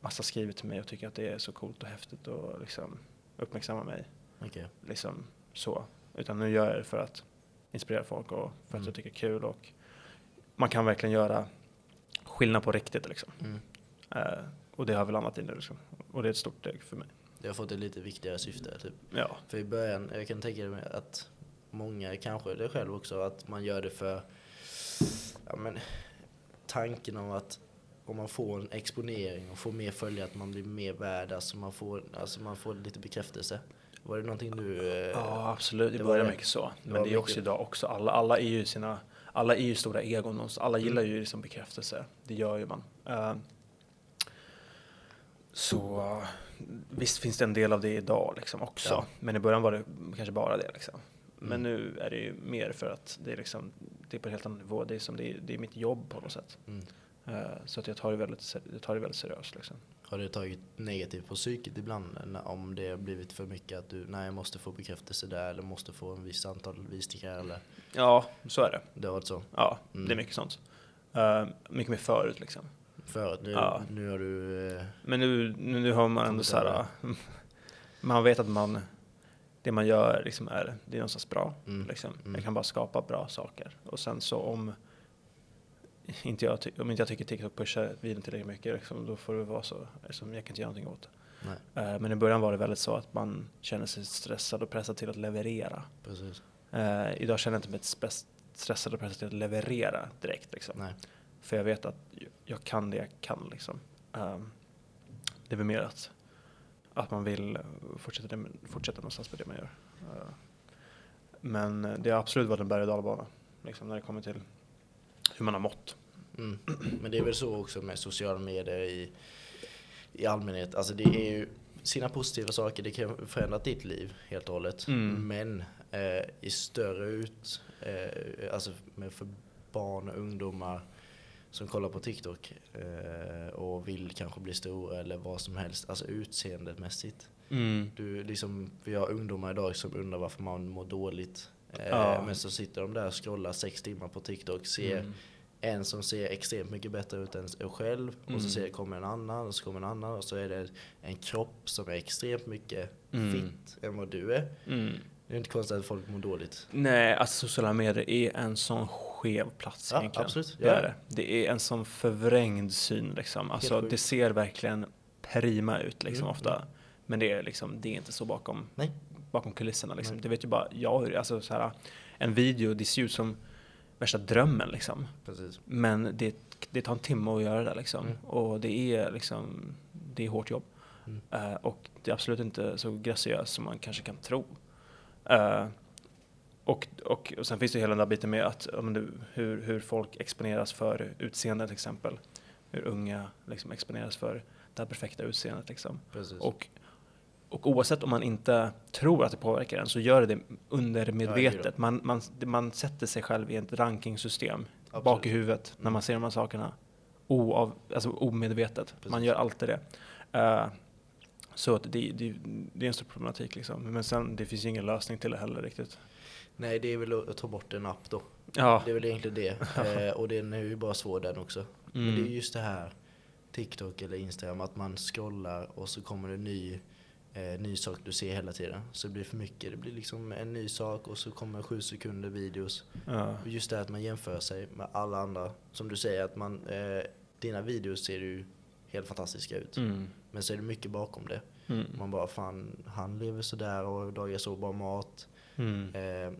massa skriver till mig och tycker att det är så coolt och häftigt och liksom uppmärksamma mig. Okej. Liksom så. Utan nu gör jag det för att inspirera folk och för att Mm. jag tycker det är kul och man kan verkligen göra skillnad på riktigt liksom. Mm. Eh, och det har väl landat i nu liksom. Och det är ett stort steg för mig. Det har fått ett lite viktigare syfte, typ. Ja. För i början, jag kan tänka mig att många, kanske det själv också, att man gör det för ja, men, tanken om att om man får en exponering och får mer följare, att man blir mer värd, alltså man får, alltså man får lite bekräftelse. Var det någonting du... eh, Ja, absolut. Det, det börjar var- mycket så. det Men var det är också mycket- idag också. Alla, alla är ju sina, alla är ju stora egon, alla Mm. gillar ju liksom bekräftelse. Det gör ju man. Eh, så visst finns det en del av det idag liksom också. Ja. Men i början var det kanske bara det liksom. Men Mm. nu är det ju mer för att det är liksom, det är på en helt annan nivå. Det är som det är, det är mitt jobb på något sätt. Mm. Eh, så att jag tar det väldigt, jag tar det väldigt seriöst liksom. Har det tagit negativt på psyket ibland om det har blivit för mycket att du, nej jag måste få bekräftelse där eller måste få en viss antal visningar eller Ja, så är det. det har varit så Ja, Mm. det är mycket sånt. Eh, mycket mer förut liksom. Förut. Nu, Ja. nu har du, eh, Men nu, nu, nu har man ändå så här, man vet att man, det man gör liksom är, det är någonstans bra. Mm. Liksom. Mm. Jag kan bara skapa bra saker. Och sen så om inte jag, om inte jag tycker TikTok pushar videon tillräckligt mycket, liksom, då får det vara så. Liksom, jag kan inte göra någonting åt det. Eh, men i början var det väldigt så att man känner sig stressad och pressad till att leverera. Eh, idag känner jag inte mig stressad och pressad till att leverera direkt. Liksom. För jag vet att jag kan det jag kan. Liksom. Um, det är väl mer att, att man vill eh, fortsätta, det, fortsätta någonstans med det man gör. Eh, men eh, det har absolut varit en berg och dalbana liksom, när det kommer till hur man har mått. Mm. Men det är väl så också med sociala medier i, i allmänhet. Alltså det är ju sina positiva saker, det kan förändra ditt liv helt och hållet. Mm. Men eh, i större ut, eh, alltså med för barn och ungdomar som kollar på TikTok eh, och vill kanske bli stora eller vad som helst, alltså utseendemässigt. Du, liksom, vi har ungdomar idag som undrar varför man mår dåligt. Eh, Ja. Men så sitter de där och scrollar sex timmar på TikTok, ser Mm. en som ser extremt mycket bättre ut än sig själv och Mm. så ser, kommer en annan och så kommer en annan och så är det en kropp som är extremt mycket Mm. fit än vad du är. Mm. Det är inte konstigt att folk mår dåligt. Nej, alltså sociala medier är en sån skev plats Ja, egentligen. absolut. Det är det. Det är en sån förvrängd syn liksom. Alltså det ser verkligen prima ut liksom Mm, ofta. Men det är liksom, det är inte så bakom, Nej. bakom kulisserna liksom. Nej. Det vet ju bara jag hur. Alltså så här, en video, det ser ut som värsta drömmen liksom. Precis. Men det, det tar en timme att göra det liksom. Mm. Och det är liksom, det är hårt jobb. Mm. Eh, och det är absolut inte så graciöst som man kanske kan tro. Eh, och, och, och sen finns det hela den där biten med att, du, hur, hur folk exponeras för utseende till exempel. Hur unga liksom exponeras för det här perfekta utseendet. Liksom. Precis. Och, och oavsett om man inte tror att det påverkar en så gör det undermedvetet. man, man, man sätter sig själv i ett rankingsystem Absolut. bak i huvudet när man ser de här sakerna. Oav, alltså omedvetet. Man Precis. gör alltid det. Eh, så att det, det, det är en stor problematik liksom. Men sen det finns ju ingen lösning till det heller riktigt. Nej, det är väl att ta bort en app då. Ja. Det är väl egentligen det. Eh, och den är ju bara svår den också. Men det är Mm. just det här, TikTok eller Instagram, att man scrollar och så kommer det en ny, eh, ny sak du ser hela tiden. Så det blir för mycket. Det blir liksom en ny sak och så kommer sju sekunder videos. Ja. Och just det här att man jämför sig med alla andra. Som du säger, att man, eh, dina videos ser ju helt fantastiska ut. Mm. Men så är det mycket bakom det. Mm. Man bara, fan, han lever sådär och dagar så bra mat. Mm. Eh,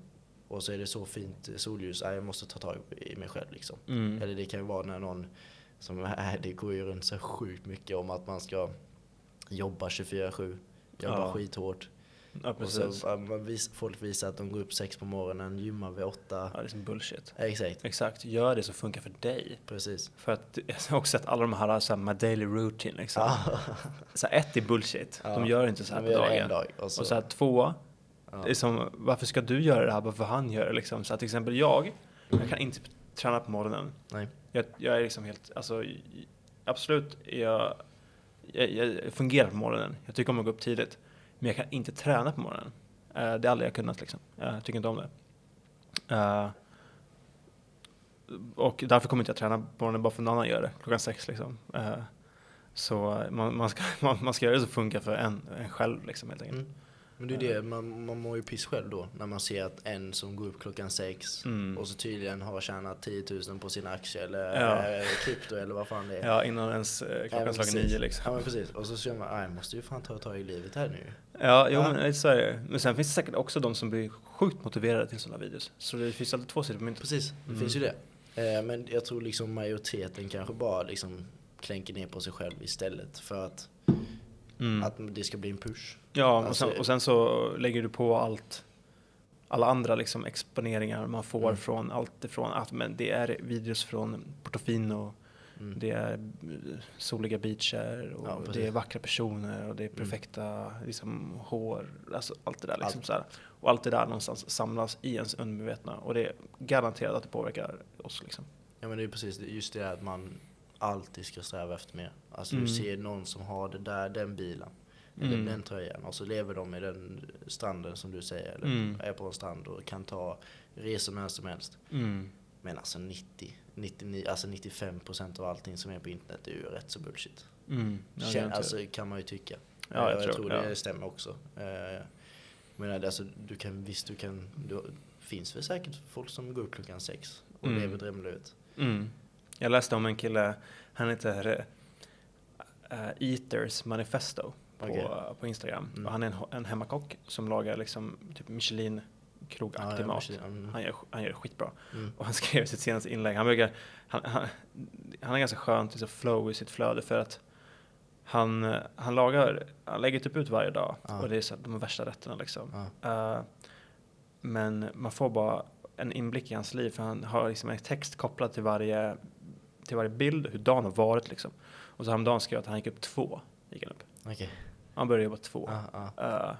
och så är det så fint solljus, jag måste ta tag i mig själv liksom. Mm. Eller det kan ju vara när någon, som, äh, det går ju runt så sjukt mycket om att man ska jobba 24-7, jobba Ja. skithårt. Ja, Och precis. så, vis, folk visar att de går upp sex på morgonen, gymmar vid åtta. Ja, det är som bullshit. Exakt, Exakt, gör det som funkar för dig. precis. För att jag har också sett alla de här, så här my daily routine liksom. Ja. Så här, ett är bullshit, Ja. de gör inte så här på dagen. en dag och så, Och så här, två, ja. det är som, varför ska du göra det här bara för han gör det liksom? Så att till exempel jag, jag kan inte träna på morgonen. Nej. Jag, jag är liksom helt, alltså absolut, jag, jag, jag fungerar på morgonen. Jag tycker om att gå upp tidigt. Men jag kan inte träna på morgonen. Eh, det har aldrig jag kunnat liksom. Jag tycker inte om det. Eh, och därför kommer inte jag träna på morgonen bara för någon annan gör det klockan sex liksom. Eh, så man, man, ska, man, man ska göra det så funkar för en, en själv liksom helt enkelt. Mm. Men det är det, man, man mår ju piss själv då när man ser att en som går upp klockan sex Mm. och så tydligen har tjänat 10 000 på sina aktier eller Ja. eh, krypto eller vad fan det är. Ja, innan ens eh, klockan slagit nio liksom. Ja men precis, och så känner man, "Aj, jag måste ju fan ta tag i livet här nu. Ja, jo, Ja. men så är det. Men sen finns det säkert också de som blir sjukt motiverade till sådana videos. Så det finns alltid två sidor på myntet. Precis, det Mm. finns ju det. Eh, men jag tror liksom majoriteten kanske bara liksom klänker ner på sig själv istället för att, Mm. att det ska bli en push. Ja, och Alltså- sen, och sen så lägger du på allt, alla andra liksom exponeringar man får Mm. från allt ifrån att men det är videos från Portofino, Mm. det är eh, soliga beacher och Ja, det är vackra personer och det är Mm. perfekta liksom, hår, alltså allt det där liksom Allt. så här. Och allt det där någonstans samlas i ens undermedvetna och det är garanterat att det påverkar oss liksom. Ja men det är precis just det att man alltid ska sträva efter mer. Alltså Mm. du ser någon som har det där, den bilen, eller Mm. den tröjan och så lever de i den stranden som du säger, eller Mm. är på en strand och kan ta resor när som helst. Mm. Men alltså 90, 99, alltså 95% av allting som är på internet är ju rätt så bullshit. Mm. Ja, garanterat. alltså kan man ju tycka. Ja, jag Eh, tror- tror ja. det stämmer också. Eh, Men alltså, du kan, visst du kan, det finns väl säkert folk som går upp klockan sex och Mm. lever drömlivet. Mm. Jag läste om en kille, han heter uh, Eaters Manifesto på, Okej. på Instagram. Mm. Och han är en, en hemmakock som lagar liksom typ Michelin krogaktig Ja, mat. Mm. Han gör, han gör det skitbra. Mm. Och han skrev i sitt senaste inlägg, han brukar, han, han, han har ganska skönt liksom, flow i sitt flöde för att han, han lagar, han lägger typ ut varje dag Ja. och det är så de värsta rätterna liksom. Ja. Eh, men man får bara en inblick i hans liv för han har liksom en text kopplad till varje, till varje bild, hur dagen har varit liksom. Och så häromdagen skrev jag att han gick upp två, gick han upp. Okej. Han började jobba två. Ja, ja. Eh,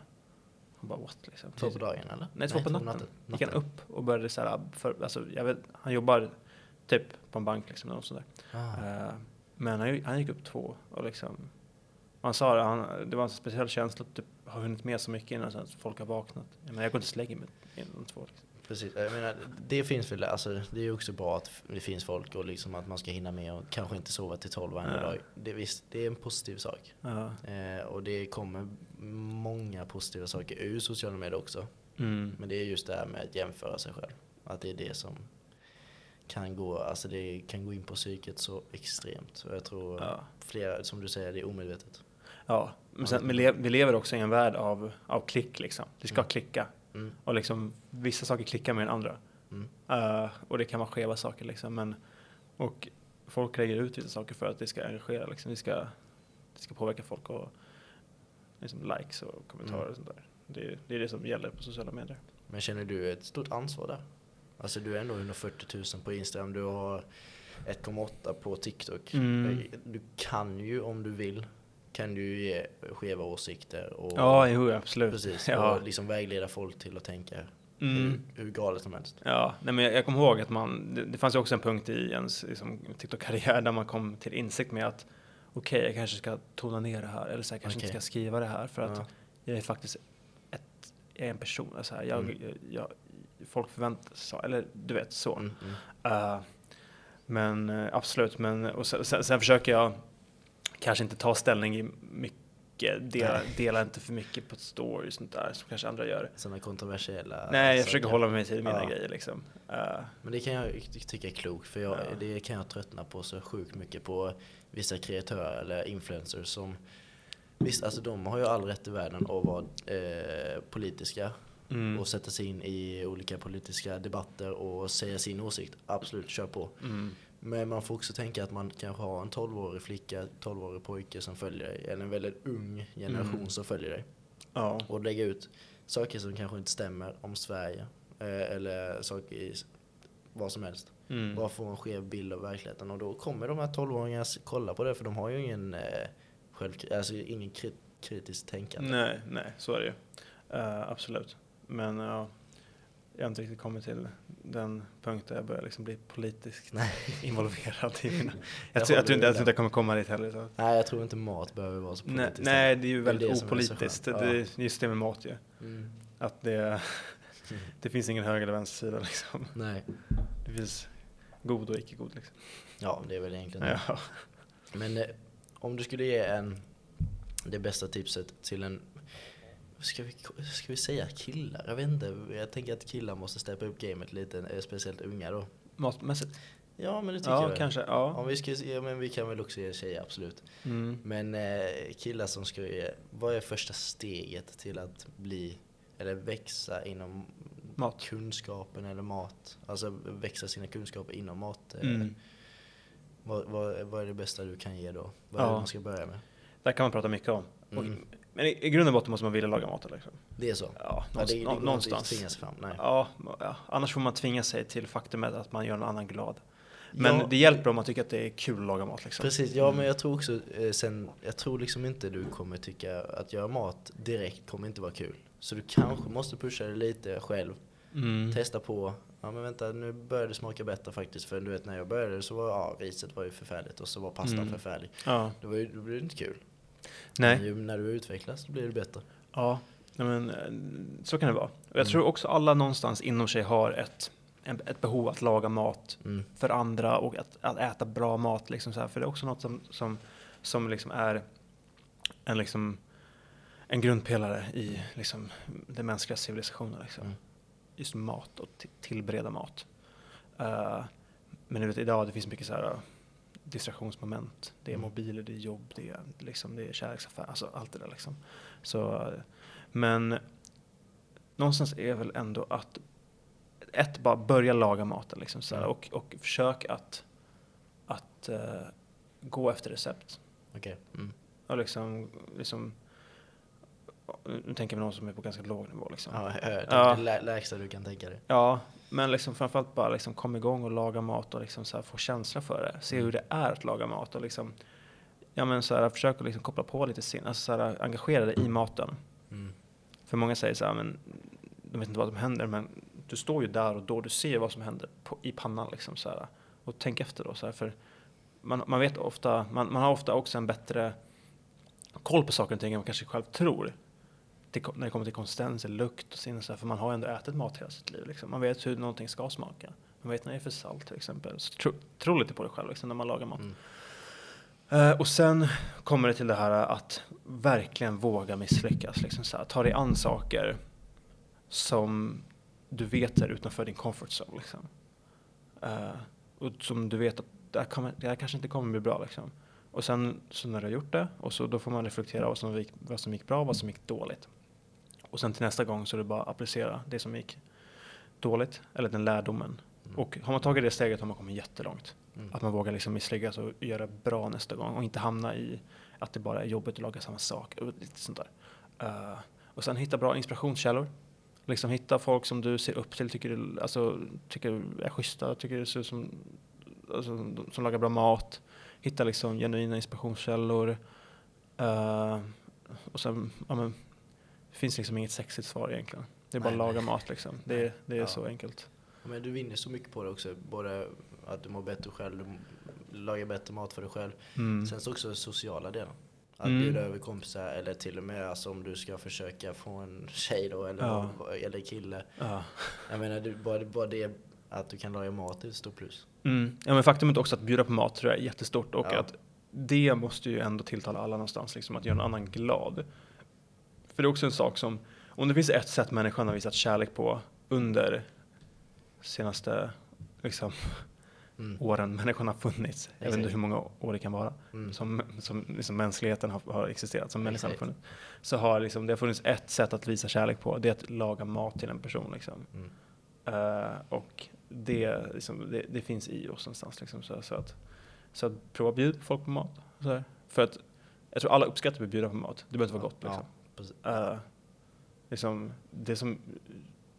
han bara what liksom. Två på dagen eller? Nej, två på natten. Gick han upp och började så här, för, alltså, jag vet, han jobbar typ på en bank liksom, eller något sånt där. Ah. Eh, men han, gick- han gick upp två och liksom, han sa det, han, det var en speciell känsla att typ, ha hunnit med så mycket innan så folk har vaknat. Men jag går inte och lägger mig innan två. Liksom. Precis, jag menar, det finns väl, alltså det är ju också bra att det finns folk och liksom att man ska hinna med och kanske inte sova till 12 varje Ja. dag. Det, visst, det är en positiv sak. Ja. Eh, och det kommer många positiva saker ur sociala medier också. Mm. Men det är just det här med att jämföra sig själv. Att det är det som kan gå, alltså det kan gå in på psyket så extremt. Och jag tror Ja. flera, som du säger, det är omedvetet. Ja, men sen, vi lever också i en värld av, av klick liksom. Det ska Mm. klicka. Mm. Och liksom, vissa saker klickar mer än andra. Mm. Eh, och det kan vara skeva saker liksom. Men, och folk lägger ut vissa saker för att det ska engagera liksom. Det ska, det ska påverka folk och liksom likes och kommentarer Mm. och sånt där. Det, det är det som gäller på sociala medier. Men känner du ett stort ansvar där? Alltså du är ändå 140 000 på Instagram, du har 1,8 på TikTok. Mm. Du kan ju om du vill, kan du ge skeva åsikter och Ja, jo, absolut. precis, Ja. och liksom vägleda folk till att tänka Mm. hur, hur galet som helst. Ja, nej, men jag, jag kommer ihåg att man, det, det fanns ju också en punkt i ens liksom, TikTok-karriär där man kom till insikt med att okej, jag kanske ska tona ner det här eller så här, jag kanske Okej. inte ska skriva det här för att Ja. jag är faktiskt ett, jag är en person. Alltså här, jag, Mm. jag, jag, folk förväntar sig, eller du vet så. Mm. Uh, men uh, absolut, men och sen, sen, sen försöker jag kanske inte ta ställning i mycket, dela, Nej. dela inte för mycket på story och sånt där som kanske andra gör. Sådana kontroversiella Nej, jag försöker hålla mig till mina Ja. grejer liksom. Uh, Men det kan jag ty- tycka är klokt för jag, Ja. det kan jag tröttna på så sjukt mycket på vissa kreatörer eller influencers som Visst, alltså de har ju all rätt i världen att vara eh, politiska mm, och sätta sig in i olika politiska debatter och säga sin åsikt. Absolut, kör på. mm, Men man får också tänka att man kanske har en 12-årig flicka, 12-årig pojke som följer dig, eller en väldigt ung generation Mm. som följer dig. ja, Och lägga ut saker som kanske inte stämmer om Sverige, eh, eller saker i vad som helst. mm, Bara få en skev bild av verkligheten. Och då kommer de här 12-åringarna s- kolla på det, för de har ju ingen, eh, självkri- alltså ingen kri- kritiskt tänkande. nej, nej, så är det ju. Uh, absolut. Men ja, jag har inte riktigt kommit till den punkt där jag börjar liksom bli politiskt Nej. involverad i mina... Jag Jag, tror, jag, tror inte, jag med tror inte jag kommer komma dit heller. Så. Nej, jag tror inte mat behöver vara så politiskt. nej, det är ju väldigt det är opolitiskt. Det Ja. just det med mat ju. Mm. Att det, det finns ingen höger eller vänster sida liksom. Nej. Det finns god och icke god liksom. Ja, det är väl egentligen det. Ja. Men eh, om du skulle ge en, det bästa tipset till en, ska vi, ska vi säga killar? Jag vet inte, jag tänker att killar måste steppa upp gamet lite, eh, speciellt unga då. Matmässigt? Ja, men det tycker Ja, jag. kanske. Ja. Om vi ska, ja, men vi kan väl också ge tjejer, absolut. Mm. Men eh, killar som ska ge, vad är första steget till att bli, eller växa inom Mat. kunskapen eller mat? Alltså växa sina kunskaper inom mat. Eh, Mm. vad, vad, vad är det bästa du kan ge då? Vad är Ja. det man ska börja med? Där kan man prata mycket om. Mm. Och Men i, i grund och botten måste man vilja laga mat liksom. Det är så? Ja, Ja, det, det går inte någonstans. sig fram. Nej. Ja, ja, annars får man tvinga sig till faktumet att man gör någon annan glad. Men Ja, det hjälper om man tycker att det är kul att laga mat liksom. Precis, ja Mm. men jag tror också eh, sen, jag tror liksom inte du kommer tycka att göra mat direkt kommer inte vara kul. Så du kanske måste pusha dig lite själv, Mm. testa på, ja men vänta nu börjar det smaka bättre faktiskt för du vet när jag började så var ja, riset var ju förfärligt och så var pastan Mm. förfärlig. Ja. Det, var ju, det inte kul. Nej. Men ju, när du utvecklas blir det bättre. Ja, men eh, så kan det vara. Och jag Mm. tror också alla någonstans inom sig har ett, ett behov att laga mat Mm. för andra och att, att äta bra mat. Liksom så här. För det är också något som, som, som liksom är en, liksom, en grundpelare i liksom, den mänskliga civilisationen. Liksom. Mm. Just mat och ti- tillbereda mat. Eh, men du vet, idag det finns mycket så här uh, distraktionsmoment. Det är Mm. mobiler, det är jobb, det är, liksom, det är kärleksaffär, alltså allt det där liksom. Så, men någonstans är väl ändå att ett, bara börja laga maten liksom, så här, Mm. och, och försök att, att eh, gå efter recept. Okej. Mm. Och liksom, liksom, nu tänker vi någon som är på ganska låg nivå. Liksom. Ja, jag hör. Ja. Lä- lägsta du kan tänka dig. Ja, men liksom framförallt bara liksom kom igång och laga mat och liksom så få känsla för det. Se Mm. hur det är att laga mat och liksom, ja men så här, försök att liksom koppla på lite sin, alltså så här, engagera dig i maten. Mm. För många säger så här, men de vet inte vad som händer, men du står ju där och då, du ser vad som händer på, i pannan liksom så här. Och tänk efter då, så här, för man, man vet ofta, man, man har ofta också en bättre koll på saker och ting än man kanske själv tror. Till, när det kommer till konsistens, lukt och sinne, så här, för man har ändå ätit mat hela sitt liv. Liksom. Man vet hur någonting ska smaka. Man vet när det är för salt till exempel. Så tro, tro lite på det själv liksom, när man lagar mat. Mm. Eh, och sen kommer det till det här att verkligen våga misslyckas. Liksom så här, ta dig an saker som du vet är utanför din comfort zone. Liksom. Eh, och som du vet att det här, kommer, det här kanske inte kommer bli bra. Liksom. Och sen så när du har gjort det, och så, då får man reflektera vad som, gick, vad som gick bra och vad som gick dåligt. Och sen till nästa gång så är det bara att applicera det som gick dåligt, eller den lärdomen. Mm. Och har man tagit det steget har man kommit jättelångt. Mm. Att man vågar liksom misslyckas och göra bra nästa gång och inte hamna i att det bara är jobbigt att laga samma sak och lite sånt där. Eh, och sen hitta bra inspirationskällor. Liksom hitta folk som du ser upp till, tycker, alltså, tycker är schyssta, tycker det ser ut som, alltså, som lagar bra mat. Hitta liksom genuina inspirationskällor. Eh, och sen, ja, men, det finns liksom inget sexigt svar egentligen. Det är bara Nej, laga nej. mat liksom. Det, är- det är Ja. så enkelt. Men du vinner så mycket på det också. Både att du mår bättre själv, du lagar bättre mat för dig själv. Mm. Sen så också den sociala delen. Att Mm. bjuda över kompisar eller till och med alltså, om du ska försöka få en tjej då eller, Ja. eller kille. Ja. Jag menar du, bara, bara det att du kan laga mat är ett stort plus. Mm. Ja, men faktumet också att bjuda på mat tror jag är jättestort och Ja. att det måste ju ändå tilltala alla någonstans, liksom att göra någon annan glad. För det är också en sak som, om det finns ett sätt människan har visat kärlek på under senaste liksom, Mm. åren människan har funnits, jag vet inte hur många år det kan vara, Mm. som, som liksom mänskligheten har, har existerat, som människan har funnits. Så har liksom, det har funnits ett sätt att visa kärlek på, det är att laga mat till en person. Liksom. Mm. Eh, och det, liksom, det, det finns i oss någonstans. Liksom, så, så, att, så att prova på folk på mat. För att jag tror alla uppskattar att bli bjudna på mat. Det behöver inte vara gott. Liksom. Ja, Eh, liksom, det som,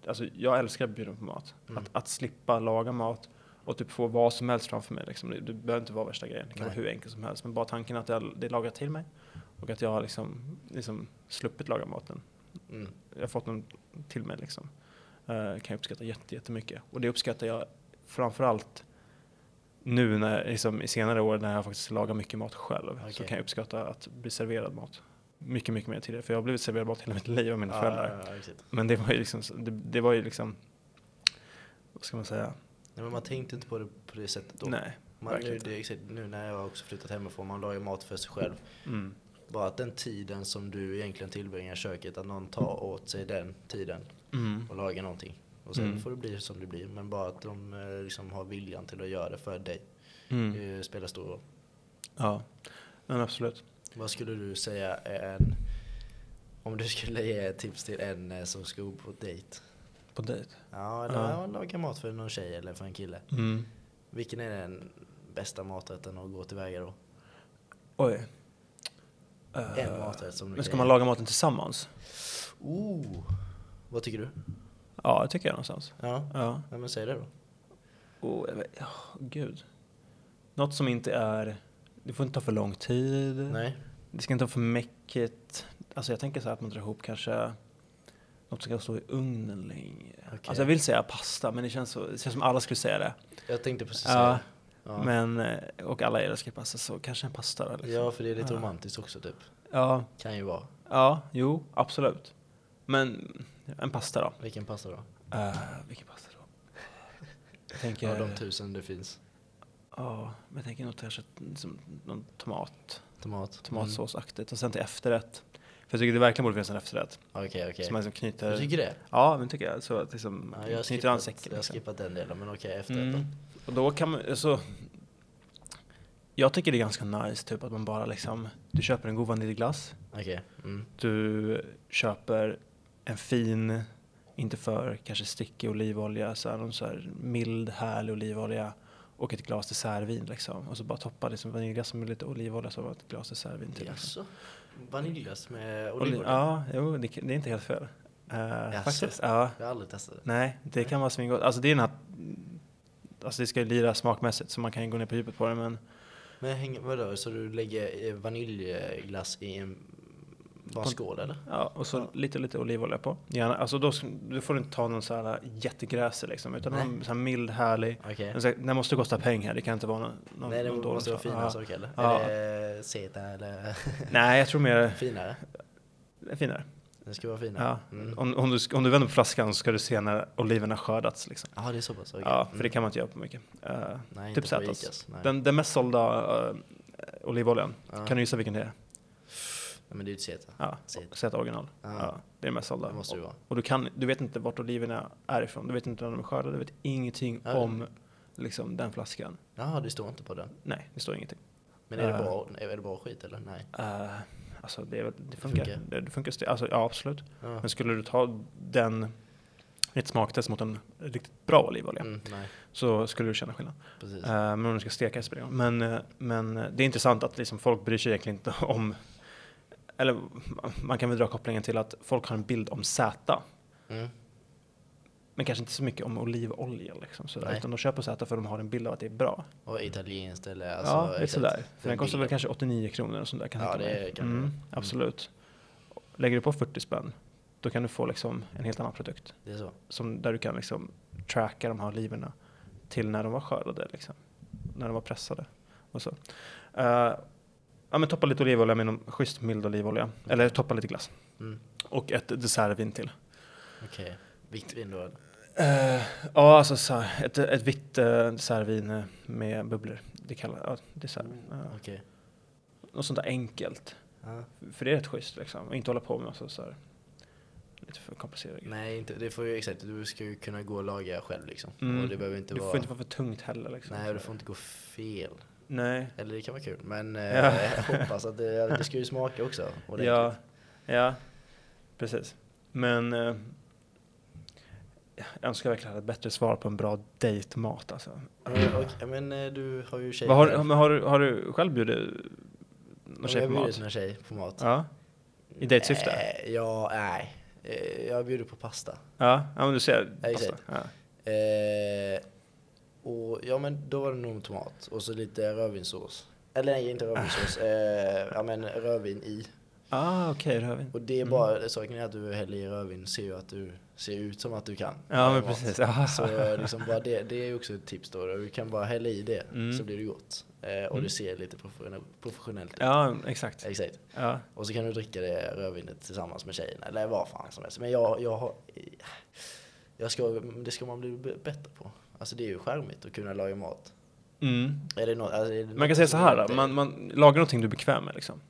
alltså, jag älskar att bjuda på mat. Mm. Att, att slippa laga mat och typ få vad som helst framför mig. Liksom. Det, det behöver inte vara värsta grejen. Det kan Nej. vara hur enkelt som helst. Men bara tanken att jag, det är lagat till mig och att jag har liksom, liksom sluppit laga maten Mm. jag har fått den till mig liksom. Eh, kan jag uppskatta jätte, jättemycket. Och det uppskattar jag framförallt nu när, liksom, i senare år när jag faktiskt lagar mycket mat själv. Så Okej. kan jag uppskatta att bli serverad mat. Mycket, mycket mer tidigare. För jag har blivit serverad mat hela mitt liv av mina Ja, föräldrar. ja, ja. Men det var ju liksom, det, det var ju liksom, vad ska man säga? Nej, men man tänkte inte på det på det sättet då. Nej, man, nu, det exakt, nu när jag också flyttat hemifrån, man lagar mat för sig själv. Mm. Bara att den tiden som du egentligen tillbringar i köket, att någon tar åt sig den tiden Mm. och lagar någonting. Och sen Mm. får det bli som det blir. Men bara att de eh, liksom har viljan till att göra det för dig. Mm. Det spelar stor roll. Ja, men absolut. Vad skulle du säga är en, om du skulle ge tips till en eh, som ska gå på dejt? På dejt? Ja, eller Ja. laga mat för någon tjej eller för en kille. Mm. Vilken är den bästa maträtten att gå tillväga då? Oj. Eh, En maträtt som du Men ska man laga maten tillsammans? Oh, vad tycker du? Ja, det tycker jag någonstans. Ja, Ja. ja men säg det då. Oh, jag vet, oh, gud. Något som inte är... Det får inte ta för lång tid. Nej, Det ska inte vara för mäckigt. Alltså jag tänker så här att man drar ihop kanske något som kan stå i ugnen länge. Okej. Alltså jag vill säga pasta, men det känns, så, det känns som alla skulle säga det. jag tänkte precis Ja, säga det. Ja. Men, eh, och alla älskar pasta, så kanske en pasta då. Liksom. ja, för det är lite Ja. romantiskt också typ. Ja, Kan ju vara. ja, jo, absolut. Men en pasta då. Vilken passar då? Uh, vilken pasta då? Jag tänker, Av de tusen det finns. Ja, men jag tänker nog kanske som någon tomat, Tomat. tomatsåsaktigt. Och sen till efterrätt. För jag tycker det verkligen borde finnas en efterrätt. Mm. Okej, okej. Som man liksom knyter. Du tycker det? Ja, men tycker jag. Så att liksom, Ja, jag knyter an skippat, säcken. jag har Liksom. skippat den delen, men okej, efterrätten. Mm. Och då kan man, alltså, jag tycker det är ganska nice typ att man bara liksom, du köper en god vaniljglass, Okej. Mm. du köper en fin, inte för kanske stickig olivolja, så här, någon så här mild härlig olivolja och ett glas dessertvin liksom. Och så bara toppa liksom vaniljglassen med lite olivolja så ett glas dessertvin till. Liksom. Jaså? Vaniljglass med Oli- olivolja? ja, jo, det, det är inte helt fel. Uh, Jaså? faktiskt. Ja. Jag har aldrig testat det. Nej, det kan vara svingott. Alltså det är den här, alltså det ska ju lira smakmässigt så man kan ju gå ner på djupet på det men Men häng, vadå, så du lägger eh, vaniljglass i en bara På- skål eller? ja, och så Ja. lite lite olivolja på. Gärna, alltså då, då får du inte ta någon så här jättegräsig liksom utan Nej. någon så här mild, härlig. Den ska- Den måste kosta pengar, det kan inte vara någon, någon, Nej, det någon måste vara fina Ja. saker eller? Ja. Är det Zeta eller Nej, jag tror mer finare? finare. Det ska vara finare? Ja. Mm. Om, om, du, om du vänder på flaskan så ska du se när oliverna skördats. Liksom. Jaha, det är så pass? okej. Ja, för det Mm. kan man inte göra på mycket. Uh, Nej, typ Zetas. Den, den mest sålda uh, olivoljan, ja. kan du gissa vilken det är? Ja, men det är ju ett Zeta. Ja, Zeta. Original. Ja. Ja. det är det mest sålda. Det måste det vara. Och du, kan, du vet inte vart oliverna är ifrån, du vet inte när de är skördade, du vet ingenting Ja. om liksom, den flaskan. Jaha, det står inte på den. Nej, det står ingenting. Men är det Eh. bra, är det bra skit eller? Nej. Uh, alltså det, det funkar. funkar. Det, det funkar alltså, ja, absolut. Ja. Men skulle du ta den ett smaktest mot en riktigt bra olivolja Mm, så skulle du känna skillnad. Eh, men om du ska steka spelar. Men, men det är intressant att liksom folk bryr sig egentligen inte om eller man kan väl dra kopplingen till att folk har en bild om Z Mm. Men kanske inte så mycket om olivolja liksom, sådär, Nej. utan de köper Zäta för att de har en bild av att det är bra. Och italienskt eller alltså, ja, lite sådär. För den kostar väl kanske 89 kronor och sånt där. Kan Ja, det kan mm, vara. Absolut. Lägger du på 40 spänn, då kan du få liksom en helt annan produkt. Det är så? Som, där du kan liksom tracka de här oliverna till när de var skördade, liksom. när de var pressade. Och så. Eh, ja, men toppa lite olivolja med någon schysst mild olivolja. Eller toppa lite glass. Mm. Och ett dessertvin till. Okej. Vitt vin då? Eh, ja, alltså så här, ett, ett vitt uh, dessertvin eh, med bubblor. Det kallar ja, dessertvin. Ja. Okej. Något sånt där enkelt. För det är rätt schysst liksom. Och inte hålla på med massa så här, lite för komplicerade. Nej, inte, det får ju exakt. Du ska ju kunna gå och laga själv liksom. Mm. Och det behöver inte Det vara... får inte vara för tungt heller liksom. Nej, det får inte gå fel. Nej. Eller det kan vara kul. Men eh, Ja. jag hoppas att det, det ska ju smaka också. ordentligt. Ja, ja, precis. Men eh, jag önskar verkligen jag ett bättre svar på en bra dejtmat alltså. Och, ja, men eh, du har ju tjej Vad har, har, du, har du själv bjudit någon tjej jag på mat? någon tjej på mat. Ja, i dejtsyfte? Eh, ja, nej. Eh, jag bjuder på pasta. Ja, ja men du ser. Pasta. Ja. Eh, och ja men då var det nog tomat och så lite rödvinssås. Eller nej inte rödvinssås, eh, ja men rödvin i. Ah, okej, rödvin. Och det är Mm. bara, saken är att du häller i rödvin ser ju att du ser ut som att du kan. Ja, men mat. precis. Ja. Så liksom bara det, det är också ett tips då. Du kan bara hälla i det Mm. så blir det gott. Eh, och Mm. det ser lite professionell- professionellt ut. Ja, exakt. Exakt. Ja. Och så kan du dricka det rödvinet tillsammans med tjejen eller vad fan som helst. Men jag, jag har, jag ska, det ska man bli bättre på. Alltså det är ju charmigt att kunna laga mat. Mm. Är det något, alltså, är det Man kan säga så här då, man, man lagar någonting du är bekväm med liksom.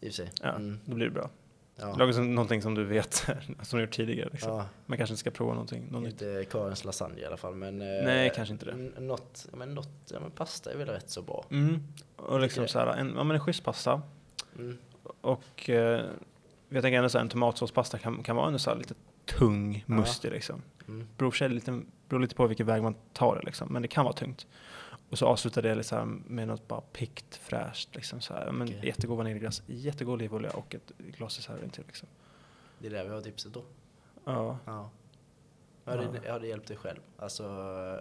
I och för sig. Ja, Mm. då blir det bra. Ja. Laga någonting som du vet, som du gjort tidigare liksom. ja. Man kanske inte ska prova någonting, något nytt. Inte Karins lasagne i alla fall men... eh, Nej, kanske inte det. Något, men något, ja men pasta är väl rätt så bra. Mm. Och liksom så här, en, ja, men en schysst pasta. Mm. Och eh, jag tänker ändå så här, en tomatsåspasta kan, kan vara ändå så här lite tung, mustig liksom. Mm. Beror, sig lite, beror lite på vilken väg man tar det liksom, men det kan vara tungt. Och så avslutade jag liksom med något bara pikt, fräscht. Liksom så här. Men Okej. Jättegod vaniljglass, jättegod olivolja och ett glas dessertvin till. Liksom. Det är där vi har tipset då. Ja. Ja. Ja, Ja. det, ja, det hjälpte dig själv. Alltså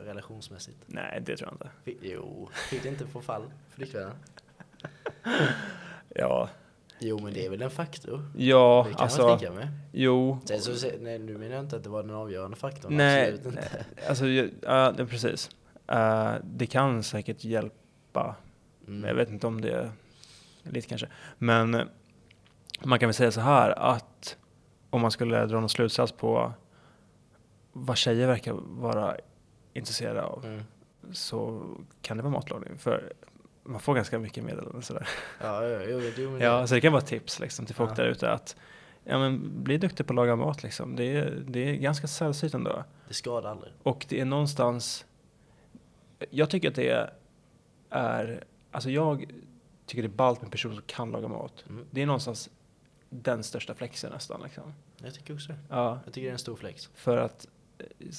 relationsmässigt. Nej, det tror jag inte. Fick, jo, fick det inte få fall flickvännen? Ja, Jo, men det är väl en faktor. ja det kan alltså, man mig. jo. Sen så, nej, nu menar jag inte att det var den avgörande faktorn. Nej, absolut inte. nej, alltså, ja, precis. Eh, det kan säkert hjälpa. Mm. Jag vet inte om det är lite kanske. Men man kan väl säga så här att om man skulle dra någon slutsats på vad tjejer verkar vara intresserade av Mm. så kan det vara matlagning. För man får ganska mycket meddelanden sådär. Ja, ja, jo, jo, Ja, så det kan vara tips liksom, till folk Ja. där ute att ja, men, bli duktig på att laga mat. Liksom. Det, är, det är ganska sällsynt ändå. det skadar aldrig. Och det är någonstans, jag tycker att det är, alltså jag tycker det är ballt med personer som kan laga mat. Mm. Det är någonstans den största flexen nästan. Liksom. Jag tycker också det. Ja, Jag tycker det är en stor flex. för att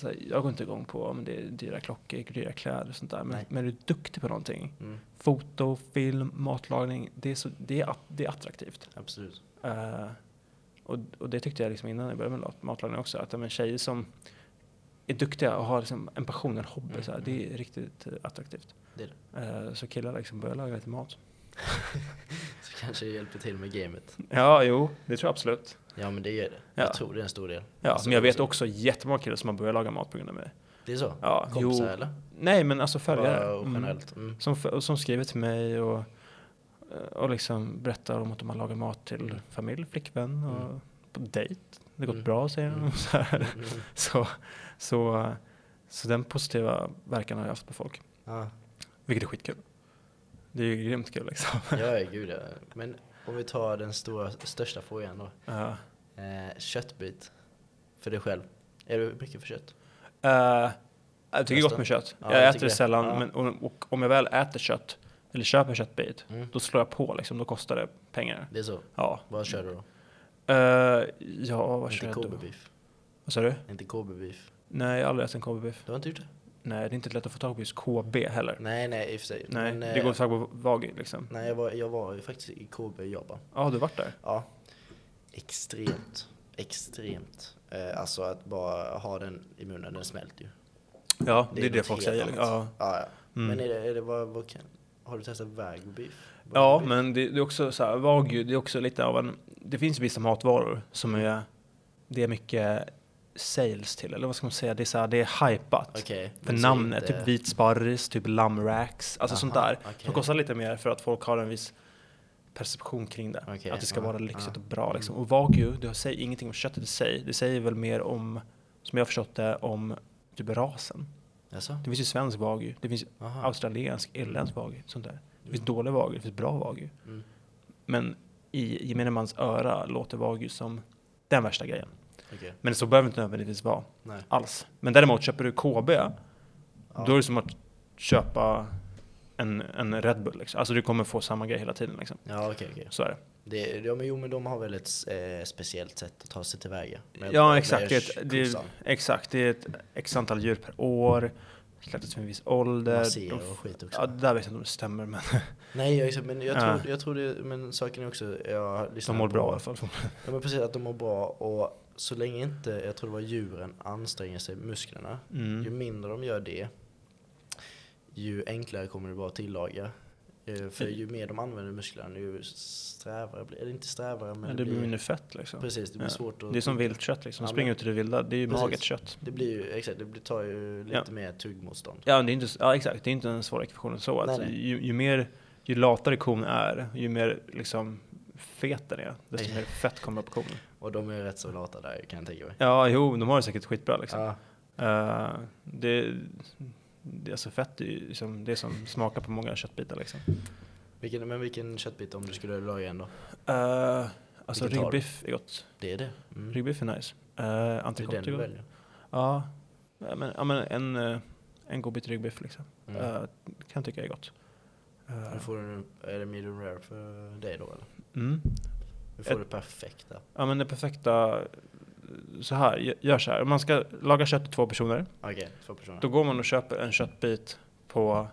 här, jag går inte igång på om det är dyra klockor, dyra kläder och sånt där. Men, men är du duktig på någonting, Mm. foto, film, matlagning, det är, så, det är, det är attraktivt. Absolut. Eh, och, och det tyckte jag liksom innan jag började med mat- matlagning också, att men tjejer som är duktiga och har liksom en passion, en hobby, Mm, så här, det är riktigt eh, attraktivt. Det det. Eh, så killar liksom börjar laga lite mat. Så kanske det hjälper till med gamet. Ja, jo, det tror jag absolut. Ja, men det gör det. Ja. Jag tror det är en stor del. Ja, Alltså, men jag vet också jättemånga killar som har börjat laga mat på grund av mig. Det är så? Ja, Kompisar jo. eller? Nej, men alltså följare. Mm. generellt? Mm. Som, som skriver till mig och, och liksom berättar om att de har lagat mat till familj, flickvän och Mm. på dejt. Det har gått Mm. bra, säger de. Mm. Så, här. Mm. Så, så, så den positiva verkan har jag haft på folk. Ja, Vilket är skitkul. Det är ju grymt kul liksom. ja, gud ja. Men om vi tar den stora, största frågan då. Ja. Eh, köttbit. För dig själv. Är du mycket för kött? Eh, jag tycker är gott med kött. Ja, jag jag äter det sällan, Ja. men och, och om jag väl äter kött, eller köper köttbit, Mm. då slår jag på liksom. Då kostar det pengar. Det är så? Ja. Vad kör du då? Eh, ja, vad kör Inte jag då? KB-beef? Vad sa du? Inte KB-beef? Nej, jag har aldrig ätit en KB-biff. Du har inte gjort det? Nej, det är inte lätt att få tag på just KB heller. Nej, nej, i och för sig. Nej, Men, det eh, går att få tag på Wagyu liksom. Nej, jag var, jag var ju faktiskt i KB i Japan. Ja, du har varit där? Ja. Extremt. Extremt. Eh, alltså att bara ha den i munnen, den smälter ju. Ja, det, är det folk säger. annat. Ja. Ja, ja. Mm. Men är det, är det vad, vad kan, har du testat wagyu beef? Ja, beef? men det, det är också så här, Wagyu, det är också lite av en, det finns vissa matvaror som är, det är mycket sales till, eller vad ska man säga, det är så här, det är hypat. Okej. För namnet, inte- typ vit sparris, typ lammracks, alltså sånt Aha, där. okej. Som kostar lite mer för att folk har en viss perception kring det. Okej, att det ska ja, vara lyxigt ja. och bra liksom. Mm. Och Wagyu, det säger ingenting om köttet i sig. Det säger väl mer om, som jag har förstått det, om typ rasen. Jaså? Det finns ju svensk Wagyu, det finns Aha. australiensk, irländsk Wagyu, sånt där. Det finns dålig Wagyu, det finns bra Wagyu. Mm. Men i gemene mans öra låter Wagyu som den värsta grejen. Okej. Men så behöver det inte nödvändigtvis vara Nej. alls. Men däremot köper du KB, Ja. då är det som att köpa en, en Red Bull. Liksom. Alltså du kommer få samma grej hela tiden. Liksom. Ja, okej, okej. Så är det. Det, ja, men jo, men de har väl ett eh, speciellt sätt att ta sig tillväga. Med- Ja, med exakt. Det det exakt. Det är ett x antal djur per år. Släktas med en viss ålder. Masserar De- och skit också. Ja, där vet jag inte om det stämmer, men Nej, jag, men jag, Ja. tror, jag tror det, men saken är också, jag de mår på, bra i alla fall. Ja, men precis, att de mår bra och så länge inte, jag tror det var djuren, anstränger sig musklerna, ju Mm. mindre de gör det, ju enklare kommer det vara att tillaga. Eh, För ju mer de använder musklerna, ju strävare blir eller inte strävare men Ja, det blir mindre fett liksom. Precis, det blir Ja. svårt att... Det är som viltkött liksom. Ja, Springer men- ut i det vilda, det är ju Precis. magert kött. Det blir ju, exakt, det blir, tar ju lite Ja. mer tuggmotstånd. Ja, det är inte, ja, exakt. Det är inte en svår ekvation än så. Att Nej, nej. Ju, ju, mer, ju latare kon är, ju mer liksom fet den är, desto Nej. mer fett kommer på konen. Och de är rätt så lata där kan jag tänka mig. Ja, jo, de har det säkert skitbra liksom. Ja, Eh, det, det, alltså fett är ju liksom det som smakar på många köttbitar liksom. vilken, men vilken köttbit om du skulle laga en då? Uh, alltså ryggbiff är gott. Det är det? Mm. Ryggbiff är nice. Uh, är entrecote är du gott. Ja, Ja, men, ja, men en, eh, en god bit ryggbiff liksom. Mm. Eh, kan jag tycka är gott. Eh, Nu får är det medium rare för dig då eller? mm. Du får Ett- det perfekta. Ja men det perfekta, så här, gö- gör så här. Om man ska laga kött till två personer, Okej, två personer. då går man och köper en köttbit på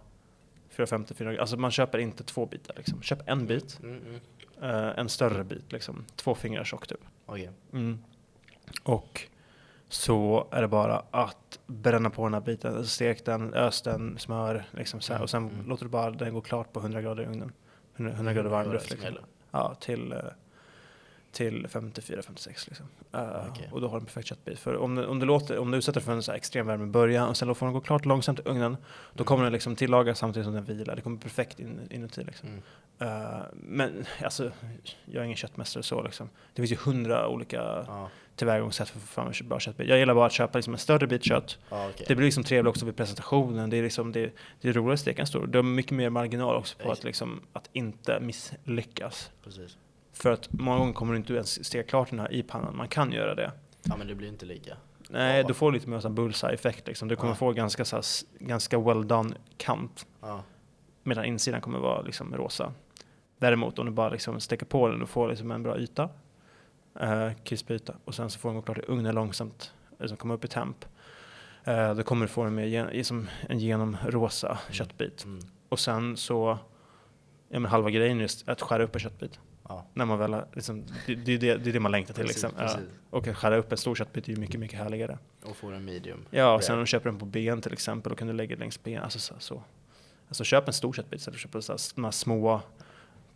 450, 400 Alltså man köper inte två bitar liksom. Köp en bit, Mm, mm. eh, en större bit liksom. Två fingrar tjock typ. Okej. Mm. Och så är det bara att bränna på den här biten, stek den, ös den, smör liksom så här, och sen Mm. låter du bara den gå klart på 100 grader i ugnen. 100, 100 grader varm luft som liksom. Ja, till, eh, till 54-56 liksom. Eh, Okej. Och då har du en perfekt köttbit. För om du, om du, låter, om du utsätter för en så här extrem värme i början och sen får den gå klart långsamt i ugnen, då Mm. kommer den liksom tillagas samtidigt som den vilar. Det kommer perfekt in, inuti liksom. Mm. Eh, men alltså, jag är ingen köttmästare så liksom. Det finns ju hundra olika Ja, tillvägagångssätt för att få fram en bra köttbit. Jag gillar bara att köpa liksom en större bit kött. ja okej. Det blir liksom trevligt också vid presentationen. Det är, liksom, det, det är roligare att steka en stor. Du har mycket mer marginal också på att, liksom, att inte misslyckas. Precis. För att många gånger kommer du inte ens steka klart den här i pannan. Man kan göra det. Ja men det blir inte lika. Nej, Ja. du får lite mer sån bullseye-effekt. Liksom. Du kommer Ja. få ganska, så här, ganska well done kant. Ja. Medan insidan kommer vara liksom rosa. Däremot om du bara liksom steker på den och får liksom en bra yta. Eh, krispig yta. Och sen så får den gå klart i ugnen långsamt. Liksom komma upp i temp. Eh, då kommer du få den med gen, i som en genomrosa köttbit. Mm. Och sen så, ja men halva grejen är just att skära upp en köttbit. Ja. När man väl liksom, det, det, är det, det är det man längtar till Precis, liksom. Ja. precis. Och att skära upp en stor köttbit är ju mycket, mycket härligare. Och få en medium. Ja, och sen om du köper den på ben till exempel, då kan du lägga det längs ben. Alltså så. så. Alltså köp en stor köttbit istället för att köpa så här, de här små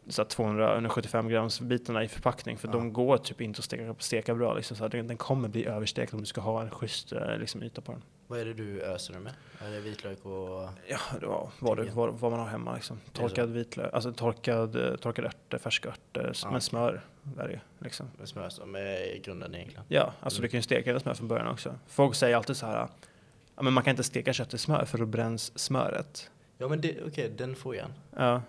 så här 200-175 grams bitarna i förpackning. För Ja. de går typ inte att steka, steka bra. Liksom, så här, den, den kommer bli överstekt om du ska ha en schysst eh, liksom, yta på den. Vad är det du öser med? Är det vitlök och... Ja, var vad, det, vad, vad man har hemma. Liksom. Torkad vitlök, alltså torkad, eh, torkade örter, färska örter, Ja. men smör är det ju, liksom. med smör som är grunden egentligen? Ja, alltså Mm. du kan ju steka det smör från början också. Folk säger alltid så här, ja, men man kan inte steka kött i smör för då bränns smöret. Ja men okej, den frågan. Ja.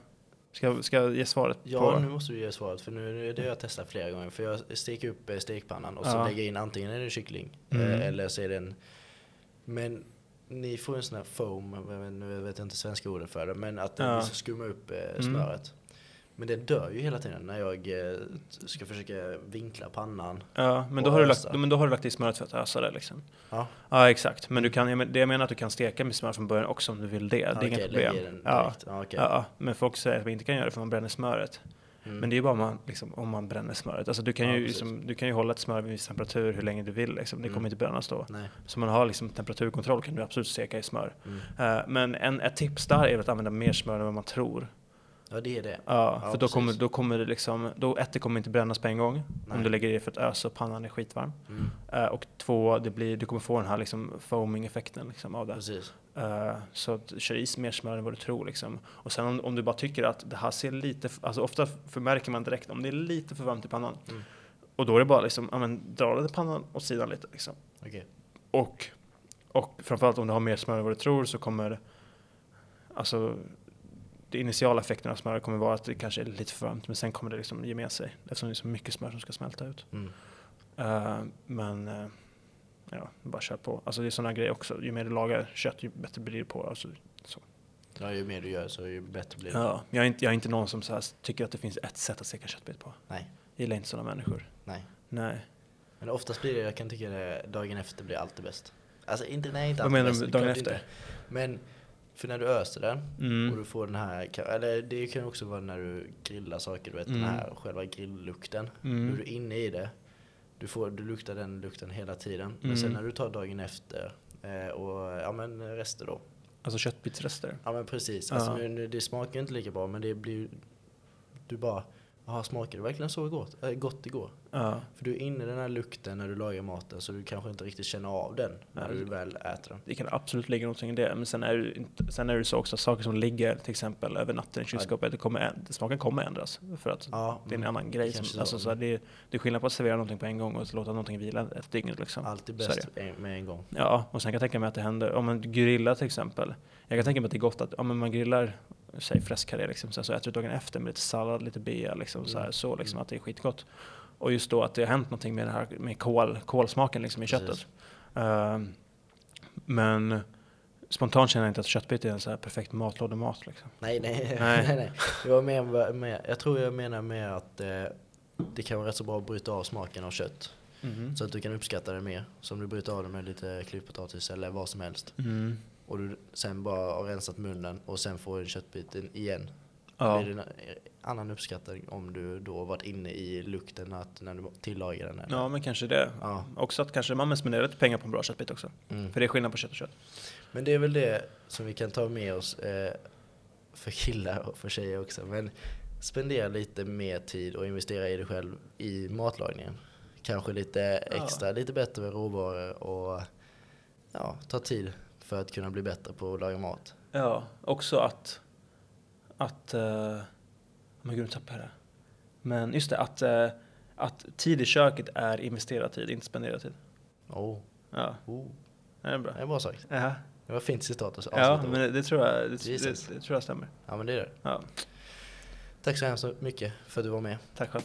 Ska, ska jag ge svaret Ja, på? nu måste du ge svaret för nu det har jag testat flera gånger. För jag steker upp eh, stekpannan och så Ja. lägger jag in antingen är det kyckling Mm. eh, eller så är det en... Men ni får en sån här foam, nu vet jag inte svenska ordet för det, men att Ja. liksom skummar upp eh, Mm. Men det dör ju hela tiden när jag eh, ska försöka vinkla pannan. Ja, men då, har du lagt, men då har du lagt i smöret för att ösa det liksom. Ja, Ja, exakt. Men du kan, det jag menar att du kan steka med smör från början också om du vill det. Det är inga lägg problem. Ja. Ja, okej. Ja, men folk säger att man inte kan göra det för man bränner smöret. Mm. Men det är ju bara om man, liksom, om man bränner smöret. Alltså du, kan Ja, ju, liksom, du kan ju hålla ett smör vid viss temperatur hur länge du vill. Liksom. Det Mm. kommer inte brännas då. Nej. Så man har liksom temperaturkontroll kan du absolut steka i smör. Mm. Eh, men en, ett tips där är att använda mer smör än vad man tror. Ja, det är det. Ja, Ja, för då kommer, då kommer det liksom, då ett, det kommer inte brännas på en gång. Nej. Om du lägger i det för att ösa och pannan är skitvarm. Mm. Eh, och två, det blir, du kommer få den här liksom foaming-effekten liksom av det. Precis. Eh, så att kör i mer smör än vad du tror. Liksom. Och sen om, om du bara tycker att det här ser lite, alltså ofta förmärker man direkt om det är lite för varmt i pannan. Mm. Och då är det bara liksom, ja men dra den pannan åt sidan lite liksom. Okej. Och, och framförallt om du har mer smör än vad du tror så kommer alltså det initiala effekten av smör kommer vara att det kanske är lite för varmt men sen kommer det liksom ge med sig eftersom det är så mycket smör som ska smälta ut. Mm. Eh, men eh, ja, bara kör på. Alltså det är sådana grejer också. Ju mer du lagar kött ju bättre blir det på. Alltså, Ja, ju mer du gör så ju bättre blir det. ja, jag, är inte, jag är inte någon som så här tycker att det finns ett sätt att steka köttbit på. Nej. Jag gillar inte sådana människor. Nej. Nej. Men oftast blir det, jag kan tycka det, dagen efter blir alltid bäst. Alltså inte, nej inte Vad alltid menar bäst, du det dagen efter? Inte. Men, för när du öser den Mm. och du får den här, eller det kan också vara när du grillar saker, du vet Mm. den här själva grilllukten. Då är Mm. du inne i det, du, får, du luktar den lukten hela tiden. Men Mm. sen när du tar dagen efter eh, och ja men rester då. Alltså köttbitsrester. Ja men precis, alltså, nu, nu, det smakar inte lika bra men det blir du bara, jaha smakar det verkligen så gott, äh, gott igår? Ja. För du är inne i den här lukten när du lagar maten så du kanske inte riktigt känner av den när du väl äter den. Det kan absolut ligga någonting i det. Men sen är det, inte, sen är det så också att saker som ligger till exempel över natten i kylskåpet, det kommer, smaken kommer ändras. För att Ja, det är en annan grej. Som, så. alltså, så här, det, är, det är skillnad på att servera någonting på en gång och att låta någonting vila ett dygn. Liksom. alltid bäst med en gång. Ja, och sen kan jag tänka mig att det händer, om man grillar till exempel. Jag kan tänka mig att det är gott att, om man grillar, säg fläskkarré liksom, så, här, så äter du dagen efter med lite sallad, lite bea liksom, så, här, Mm. så liksom Mm. att det är skitgott. Och just då att det har hänt någonting med det här med kol, kolsmaken liksom i köttet. Ehm, men spontant känner jag inte att köttbit är en så här perfekt matlådemat liksom. Nej, nej, Nej. nej. nej, Jag, med, med, jag tror jag menar med att eh, det kan vara rätt så bra att bryta av smaken av kött. Så att du kan uppskatta det mer. Som du bryter av det med lite klyftpotatis eller vad som helst. Mm. Och du sen bara har rensat munnen och sen får en köttbit igen. Ja. Blir det en annan uppskattning om du då varit inne i lukten att när du tillagar den? eller? ja, men kanske det. Ja. Också att kanske man spenderar lite pengar på en bra köttbit också. Mm. För det är skillnad på kött och kött. Men det är väl det som vi kan ta med oss eh, för killar och för tjejer också. Men spendera lite mer tid och investera i dig själv i matlagningen. Kanske lite extra, lite bättre med råvaror och ja, ta tid för att kunna bli bättre på att laga mat. Ja, också att... att uh, men gud, nu tappade jag det. Men just det, att, eh, att tid i köket är investerad tid, inte spenderad tid. Oh, Ja, oh. det är bra. Det är bra sagt. Ja, Det var fint citat att ja men det, det, tror jag, det, det, det tror jag stämmer. Ja men det är det. Ja, Tack så hemskt mycket för att du var med. tack själv.